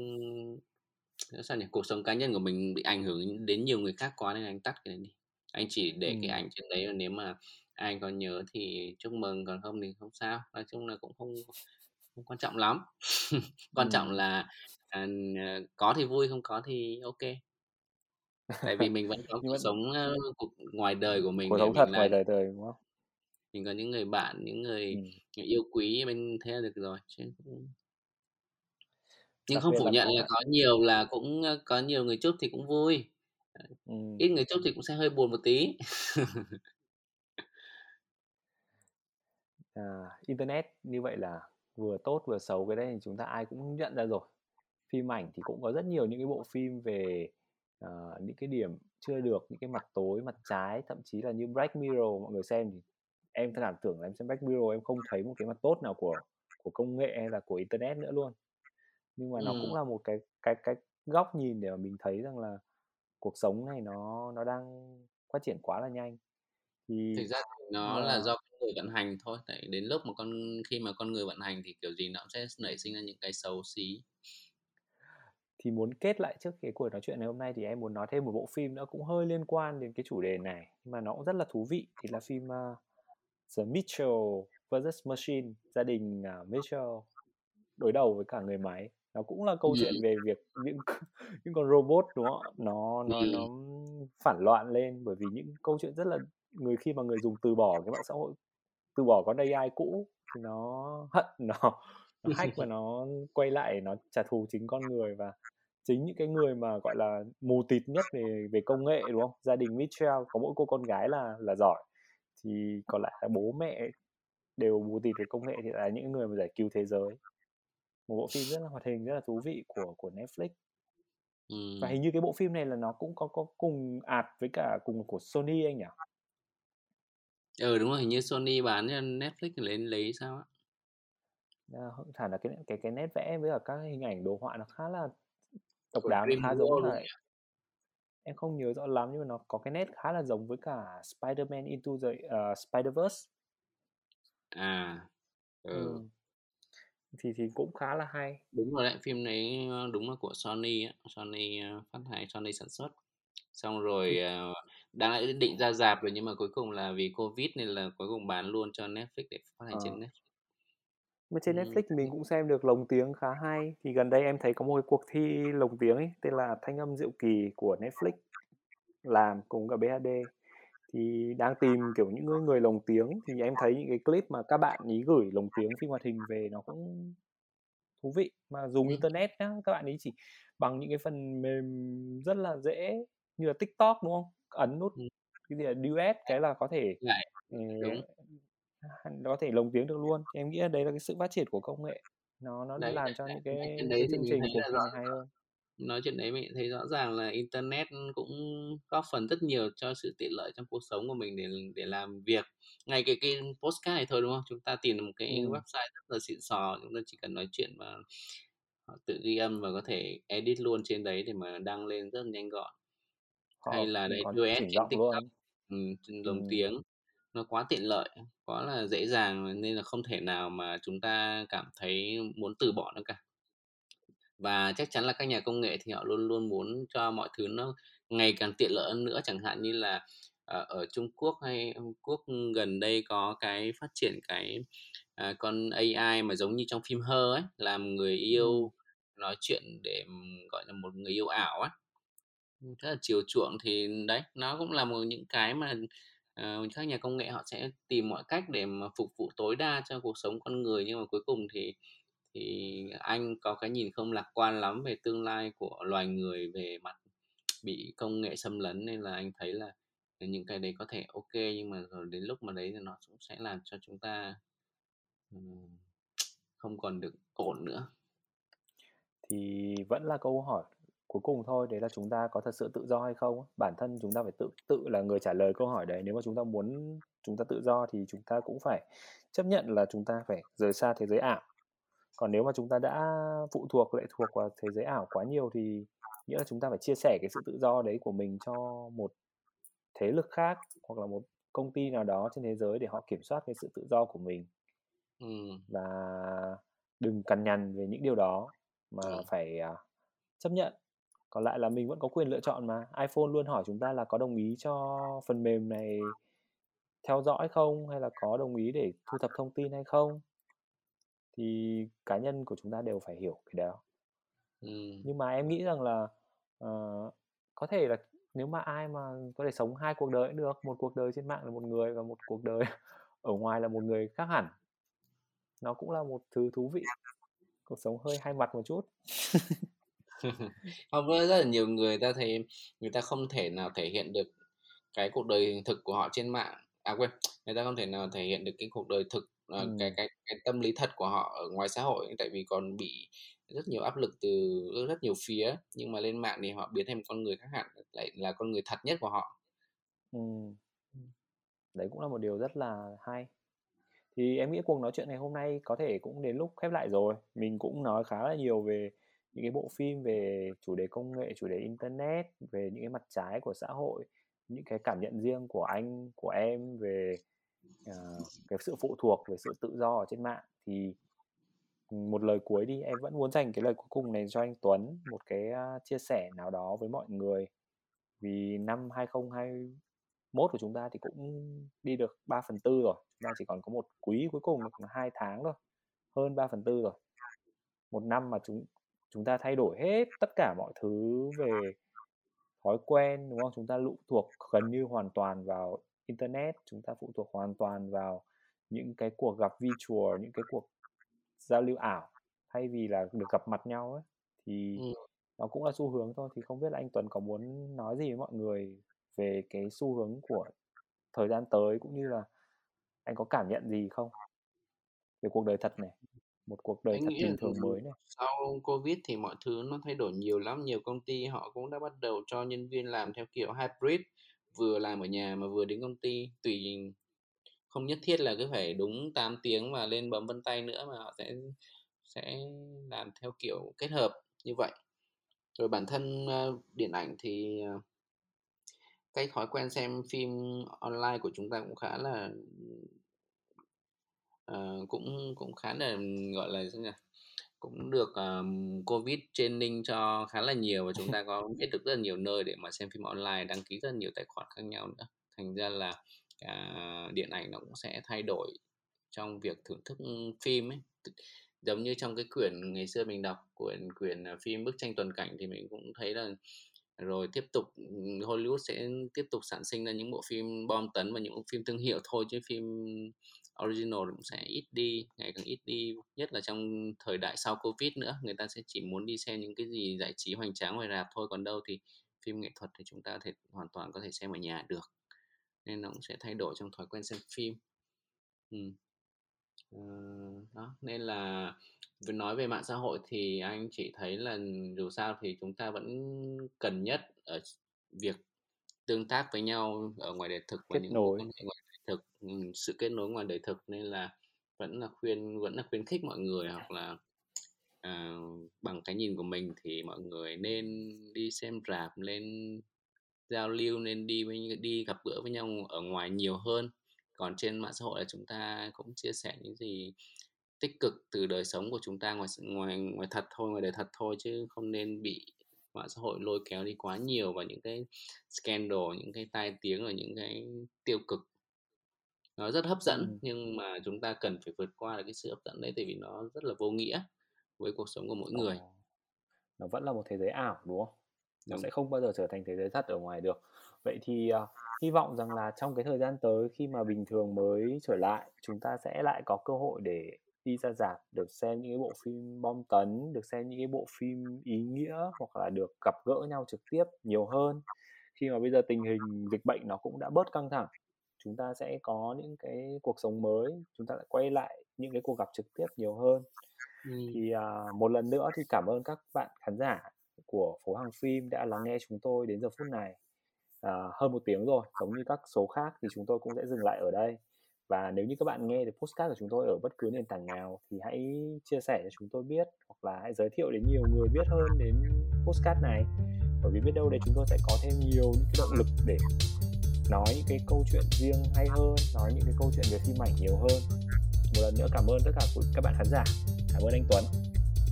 sao nhỉ? Cuộc sống cá nhân của mình bị ảnh hưởng đến nhiều người khác quá nên anh tắt cái đấy đi. Anh chỉ để cái Ừm. ảnh trên đấy nếu mà ai có nhớ thì chúc mừng, còn không thì không sao. Nói chung là cũng không không quan trọng lắm. *laughs* Quan trọng Ừm. là, à, ờ, có thì vui, không có thì kê. Tại vì mình vẫn có *laughs* cuộc sống, ơ, cuộc ngoài đời của mình Cuộc sống thật là ngoài đời đời, đúng không? mình có những người bạn, những người người yêu quý bên thế là được rồi, chứ Nhưng Đặc không phủ là nhận là cả có nhiều là cũng, có nhiều người chúc thì cũng vui. Ừm. ít người chúc thì cũng sẽ hơi buồn một tí. *laughs* À, internet như vậy là vừa tốt vừa xấu, cái đấy thì chúng ta ai cũng nhận ra rồi. Phim ảnh thì cũng có rất nhiều những cái bộ phim về, ờ, những cái điểm chưa được, những cái mặt tối, mặt trái, thậm chí là như Black Mirror mọi người xem thì em cảm tưởng là em xem Black Mirror em không thấy một cái mặt tốt nào của của công nghệ hay là của internet nữa luôn. Nhưng mà nó cũng là một cái cái cái góc nhìn để mà mình thấy rằng là cuộc sống này nó nó đang phát triển quá là nhanh. Thực Thì, ra thì nó là ờ do con người vận hành thôi, tại đến lúc mà con khi mà con người vận hành thì kiểu gì nó cũng sẽ nảy sinh ra những cái xấu xí. Thì muốn kết lại trước cái cuộc nói chuyện ngày hôm nay thì em muốn nói thêm một bộ phim nữa cũng hơi liên quan đến cái chủ đề này, nhưng mà nó cũng rất là thú vị, thì là phim, a, The Mitchell vs. Machine, gia đình, à, Mitchell đối đầu với cả người máy. Nó cũng là câu chuyện Ừm. về việc những *laughs* những con robot, đúng không? Nó nó nó phản loạn lên bởi vì những câu chuyện rất là người khi mà người dùng từ bỏ cái mạng xã hội, từ bỏ con AI cũ thì nó *laughs* hận, nó nó hack và nó quay lại nó trả thù chính con người. Và chính những cái người mà, gọi là, mù tịt nhất về về công nghệ, đúng không? Gia đình Mitchell có mỗi cô con gái là là giỏi, thì còn lại là bố mẹ đều mù tịt về công nghệ thì là những người mà giải cứu thế giới. Một bộ phim rất là hoạt hình, rất là thú vị của của Netflix. Và hình như cái bộ phim này là nó cũng có có cùng ạt với cả cùng của Sony anh nhỉ? Ừ, đúng rồi, hình như Sony bán cho Netflix lấy lấy sao á. Ờ, hẳn là cái cái cái nét vẽ với cả các hình ảnh đồ họa nó khá là độc đáo, nó khá giống nhỉ? em không nhớ rõ lắm nhưng mà nó có cái nét khá là giống với cả Spider-Man Into the uh, Spider-Verse. À, ừ. Ừm. Thì thì cũng khá là hay. Đúng rồi đấy, phim đấy, ơ, đúng là của Sony á, Sony, phát hành, Sony sản xuất. Xong rồi, ờ, đáng lẽ định ra rạp rồi nhưng mà cuối cùng là vì Covid nên là cuối cùng bán luôn cho Netflix để phát hành trên Ờ. Netflix. Mà trên. Netflix mình cũng xem được lồng tiếng khá hay. Thì gần đây em thấy có một cái cuộc thi lồng tiếng ấy, tên là Thanh âm diệu kỳ của Netflix làm cùng cả BHD. Thì đang tìm, kiểu, những người người lồng tiếng thì em thấy những cái clip mà các bạn ấy gửi lồng tiếng phim hoạt hình về nó cũng thú vị. Mà dùng Ừm. internet nhá, các bạn ấy chỉ bằng những cái phần mềm rất là dễ như là TikTok, đúng không? Ấn nút Ừm. cái gì là duet cái là có thể, Lại ờ, đúng. có thể lồng tiếng được luôn. Thì em nghĩ là đấy là cái sự phát triển của công nghệ, nó nó Đấy, làm đấy, cho đấy, những cái chuyện đấy cái thì chương mình trình, thấy cuộc là thi rõ hay hơn. nói chuyện đấy mình thấy rõ ràng là internet cũng góp phần rất nhiều cho sự tiện lợi trong cuộc sống của mình để để làm việc. Ngay cái cái podcast này thôi, đúng không? Chúng ta tìm được một cái Ừm. website rất là xịn sò, chúng ta chỉ cần nói chuyện và họ tự ghi âm và có thể edit luôn trên đấy để mà đăng lên rất là nhanh gọn. Hay Họ là đấy duet trên TikTok, luôn. ừm, lồng Ừm. tiếng, nó quá tiện lợi, quá là dễ dàng nên là không thể nào mà chúng ta cảm thấy muốn từ bỏ nó cả. Và chắc chắn là các nhà công nghệ thì họ luôn luôn muốn cho mọi thứ nó ngày càng tiện lợi hơn nữa, chẳng hạn như là, ờ, ở Trung Quốc hay Âu Quốc gần đây có cái phát triển cái, à, con AI mà giống như trong phim Her ấy, làm người Ừm. yêu nói chuyện để, gọi là, một người yêu ảo á. Rất là chiều chuộng thì đấy, nó cũng là một những cái mà, uh, các nhà công nghệ họ sẽ tìm mọi cách để mà phục vụ tối đa cho cuộc sống con người, nhưng mà cuối cùng thì thì anh có cái nhìn không lạc quan lắm về tương lai của loài người về mặt bị công nghệ xâm lấn, nên là anh thấy là, những cái đấy có thể ok nhưng mà rồi đến lúc mà đấy thì nó cũng sẽ làm cho chúng ta, không còn được ổn nữa. Thì vẫn là câu hỏi cuối cùng thôi, đấy là chúng ta có thật sự tự do hay không? Bản thân chúng ta phải tự tự là người trả lời câu hỏi đấy. Nếu mà chúng ta muốn chúng ta tự do thì chúng ta cũng phải chấp nhận là chúng ta phải rời xa thế giới ảo. Còn nếu mà chúng ta đã phụ thuộc, lệ thuộc vào thế giới ảo quá nhiều thì nghĩa là chúng ta phải chia sẻ cái sự tự do đấy của mình cho một thế lực khác, hoặc là một công ty nào đó trên thế giới để họ kiểm soát cái sự tự do của mình. Ừm. Và đừng cằn nhằn về những điều đó, mà Đúng. phải, à, chấp nhận. Còn lại là mình vẫn có quyền lựa chọn mà. iPhone luôn hỏi chúng ta là có đồng ý cho phần mềm này theo dõi không? Hay là có đồng ý để thu thập thông tin hay không? Thì cá nhân của chúng ta đều phải hiểu cái đó. Ừm. Nhưng mà em nghĩ rằng là, ờ, có thể là nếu mà ai mà có thể sống 2 cuộc đời cũng được, một cuộc đời trên mạng là một người và một cuộc đời *laughs* ở ngoài là một người khác hẳn. Nó cũng là một thứ thú vị. Cuộc sống hơi hai mặt một chút. *laughs* *laughs* Không, với rất là nhiều người ta thấy người ta không thể nào thể hiện được cái cuộc đời thực của họ trên mạng à, quên, người ta không thể nào thể hiện được cái cuộc đời thực, ờ, cái cái cái tâm lý thật của họ ở ngoài xã hội, tại vì còn bị rất nhiều áp lực từ rất nhiều phía. Nhưng mà lên mạng thì họ biến thành con người khác hẳn, lại là con người thật nhất của họ. Ừm. Đấy cũng là một điều rất là hay. Thì em nghĩ cuộc nói chuyện ngày hôm nay có thể cũng đến lúc khép lại rồi. Mình cũng nói khá là nhiều về những cái bộ phim về chủ đề công nghệ, chủ đề internet, về những cái mặt trái của xã hội, những cái cảm nhận riêng của anh, của em về, uh, cái sự phụ thuộc, về sự tự do ở trên mạng. Thì, ừ, một lời cuối đi, em vẫn muốn dành cái lời cuối cùng này cho anh Tuấn, một cái, chia sẻ nào đó với mọi người. Vì năm 2021 của chúng ta thì cũng đi được 3/4 rồi, chúng ta chỉ còn có một quý cuối cùng được 2 tháng thôi, hơn 3/4 rồi. Một năm mà chúng chúng ta thay đổi hết tất cả mọi thứ về thói quen, đúng không? Chúng ta lụ thuộc gần như hoàn toàn vào internet, chúng ta phụ thuộc hoàn toàn vào những cái cuộc gặp virtual, những cái cuộc giao lưu ảo, thay vì là được gặp mặt nhau ấy. Thì Ừm. nó cũng là xu hướng thôi, thì không biết là anh Tuấn có muốn nói gì với mọi người về cái xu hướng của thời gian tới, cũng như là anh có cảm nhận gì không? Về cuộc đời thật này, một cuộc đời Anh thật nghĩ bình thường mới này. sau Covid thì mọi thứ nó thay đổi nhiều lắm, nhiều công ty họ cũng đã bắt đầu cho nhân viên làm theo kiểu hybrid, vừa làm ở nhà mà vừa đến công ty, tùy không nhất thiết là cứ phải đúng 8 tiếng và lên bấm vân tay nữa mà họ sẽ sẽ làm theo kiểu kết hợp như vậy rồi bản thân uh, điện ảnh thì uh, cái thói quen xem phim online của chúng ta cũng khá là uh, cũng cũng khá là gọi là sao nhỉ? Cũng được um, covid training cho khá là nhiều và chúng ta có *laughs* biết được rất là nhiều nơi để mà xem phim online đăng ký rất là nhiều tài khoản khác nhau nữa. Thành ra là uh, điện ảnh nó cũng sẽ thay đổi trong việc thưởng thức phim ấy. Giống như trong cái quyển ngày xưa mình đọc quyển quyển à, phim bức tranh toàn cảnh thì mình cũng thấy là rồi tiếp tục Hollywood sẽ tiếp tục sản sinh ra những bộ phim bom tấn và những bộ phim thương hiệu thôi chứ phim original cũng sẽ ít đi ngày càng ít đi nhất là trong thời đại sau covid nữa. Người ta sẽ chỉ muốn đi xem những cái gì giải trí hoành tráng ngoài rạp thôi còn đâu thì phim nghệ thuật thì chúng ta thể hoàn toàn có thể xem ở nhà được. Nên nó cũng sẽ thay đổi trong thói quen xem phim. Ừ. Ờ, đó nên là vừa nói về mạng xã hội thì anh chỉ thấy là dù sao thì chúng ta vẫn cần nhất ở việc tương tác với nhau ở ngoài đời thực và những nối. ngoài thực sự kết nối ngoài đời thực nên là vẫn là khuyên vẫn là khuyến khích mọi người hoặc là à, bằng cái nhìn của mình thì mọi người nên đi xem rạp lên giao lưu nên đi với đi gặp gỡ với nhau ở ngoài nhiều hơn. Còn trên mạng xã hội là chúng ta cũng chia sẻ những gì tích cực từ đời sống của chúng ta ngoài ngoài ngoài thật thôi ngoài đời thật thôi chứ không nên bị mạng xã hội lôi kéo đi quá nhiều vào những cái scandal những cái tai tiếng và những cái tiêu cực nó rất hấp dẫn ừ. nhưng mà chúng ta cần phải vượt qua được cái sự hấp dẫn đấy tại vì nó rất là vô nghĩa với cuộc sống của mỗi người nó vẫn là một thế giới ảo đúng không nó đúng. sẽ không bao giờ trở thành thế giới thật ở ngoài được vậy thì uh, hy vọng rằng là trong cái thời gian tới khi mà bình thường mới trở lại chúng ta sẽ lại có cơ hội để đi ra rạp được xem những cái bộ phim bom tấn được xem những cái bộ phim ý nghĩa hoặc là được gặp gỡ nhau trực tiếp nhiều hơn khi mà bây giờ tình hình dịch bệnh nó cũng đã bớt căng thẳng chúng ta sẽ có những cái cuộc sống mới chúng ta lại quay lại những cái cuộc gặp trực tiếp nhiều hơn. Ừ. thì à, một lần nữa thì cảm ơn các bạn khán giả của phố hàng phim đã lắng nghe chúng tôi đến giờ phút này. À, hơn một tiếng rồi giống như các số khác thì chúng tôi cũng sẽ dừng lại ở đây. Và nếu như các bạn nghe được postcard của chúng tôi ở bất cứ nền tảng nào thì hãy chia sẻ cho chúng tôi biết hoặc là hãy giới thiệu đến nhiều người biết hơn đến postcard này. Bởi vì biết đâu đấy chúng tôi sẽ có thêm nhiều những cái động lực để nói những cái câu chuyện riêng hay hơn nói những cái câu chuyện về phim ảnh nhiều hơn. Một lần nữa cảm ơn tất cả các bạn khán giả. Cảm ơn anh Tuấn.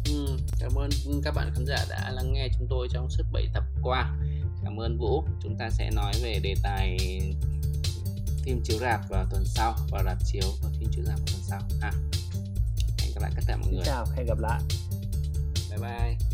Ừ, cảm ơn các bạn khán giả đã lắng nghe chúng tôi trong suốt 7 tập qua. Cảm ơn Vũ. Chúng ta sẽ nói về đề tài phim chiếu rạp vào tuần sau và rạp chiếu và phim chiếu rạp vào tuần sau. Ha hẹn gặp lại tất cả mọi người. chào hẹn gặp lại. Bye bye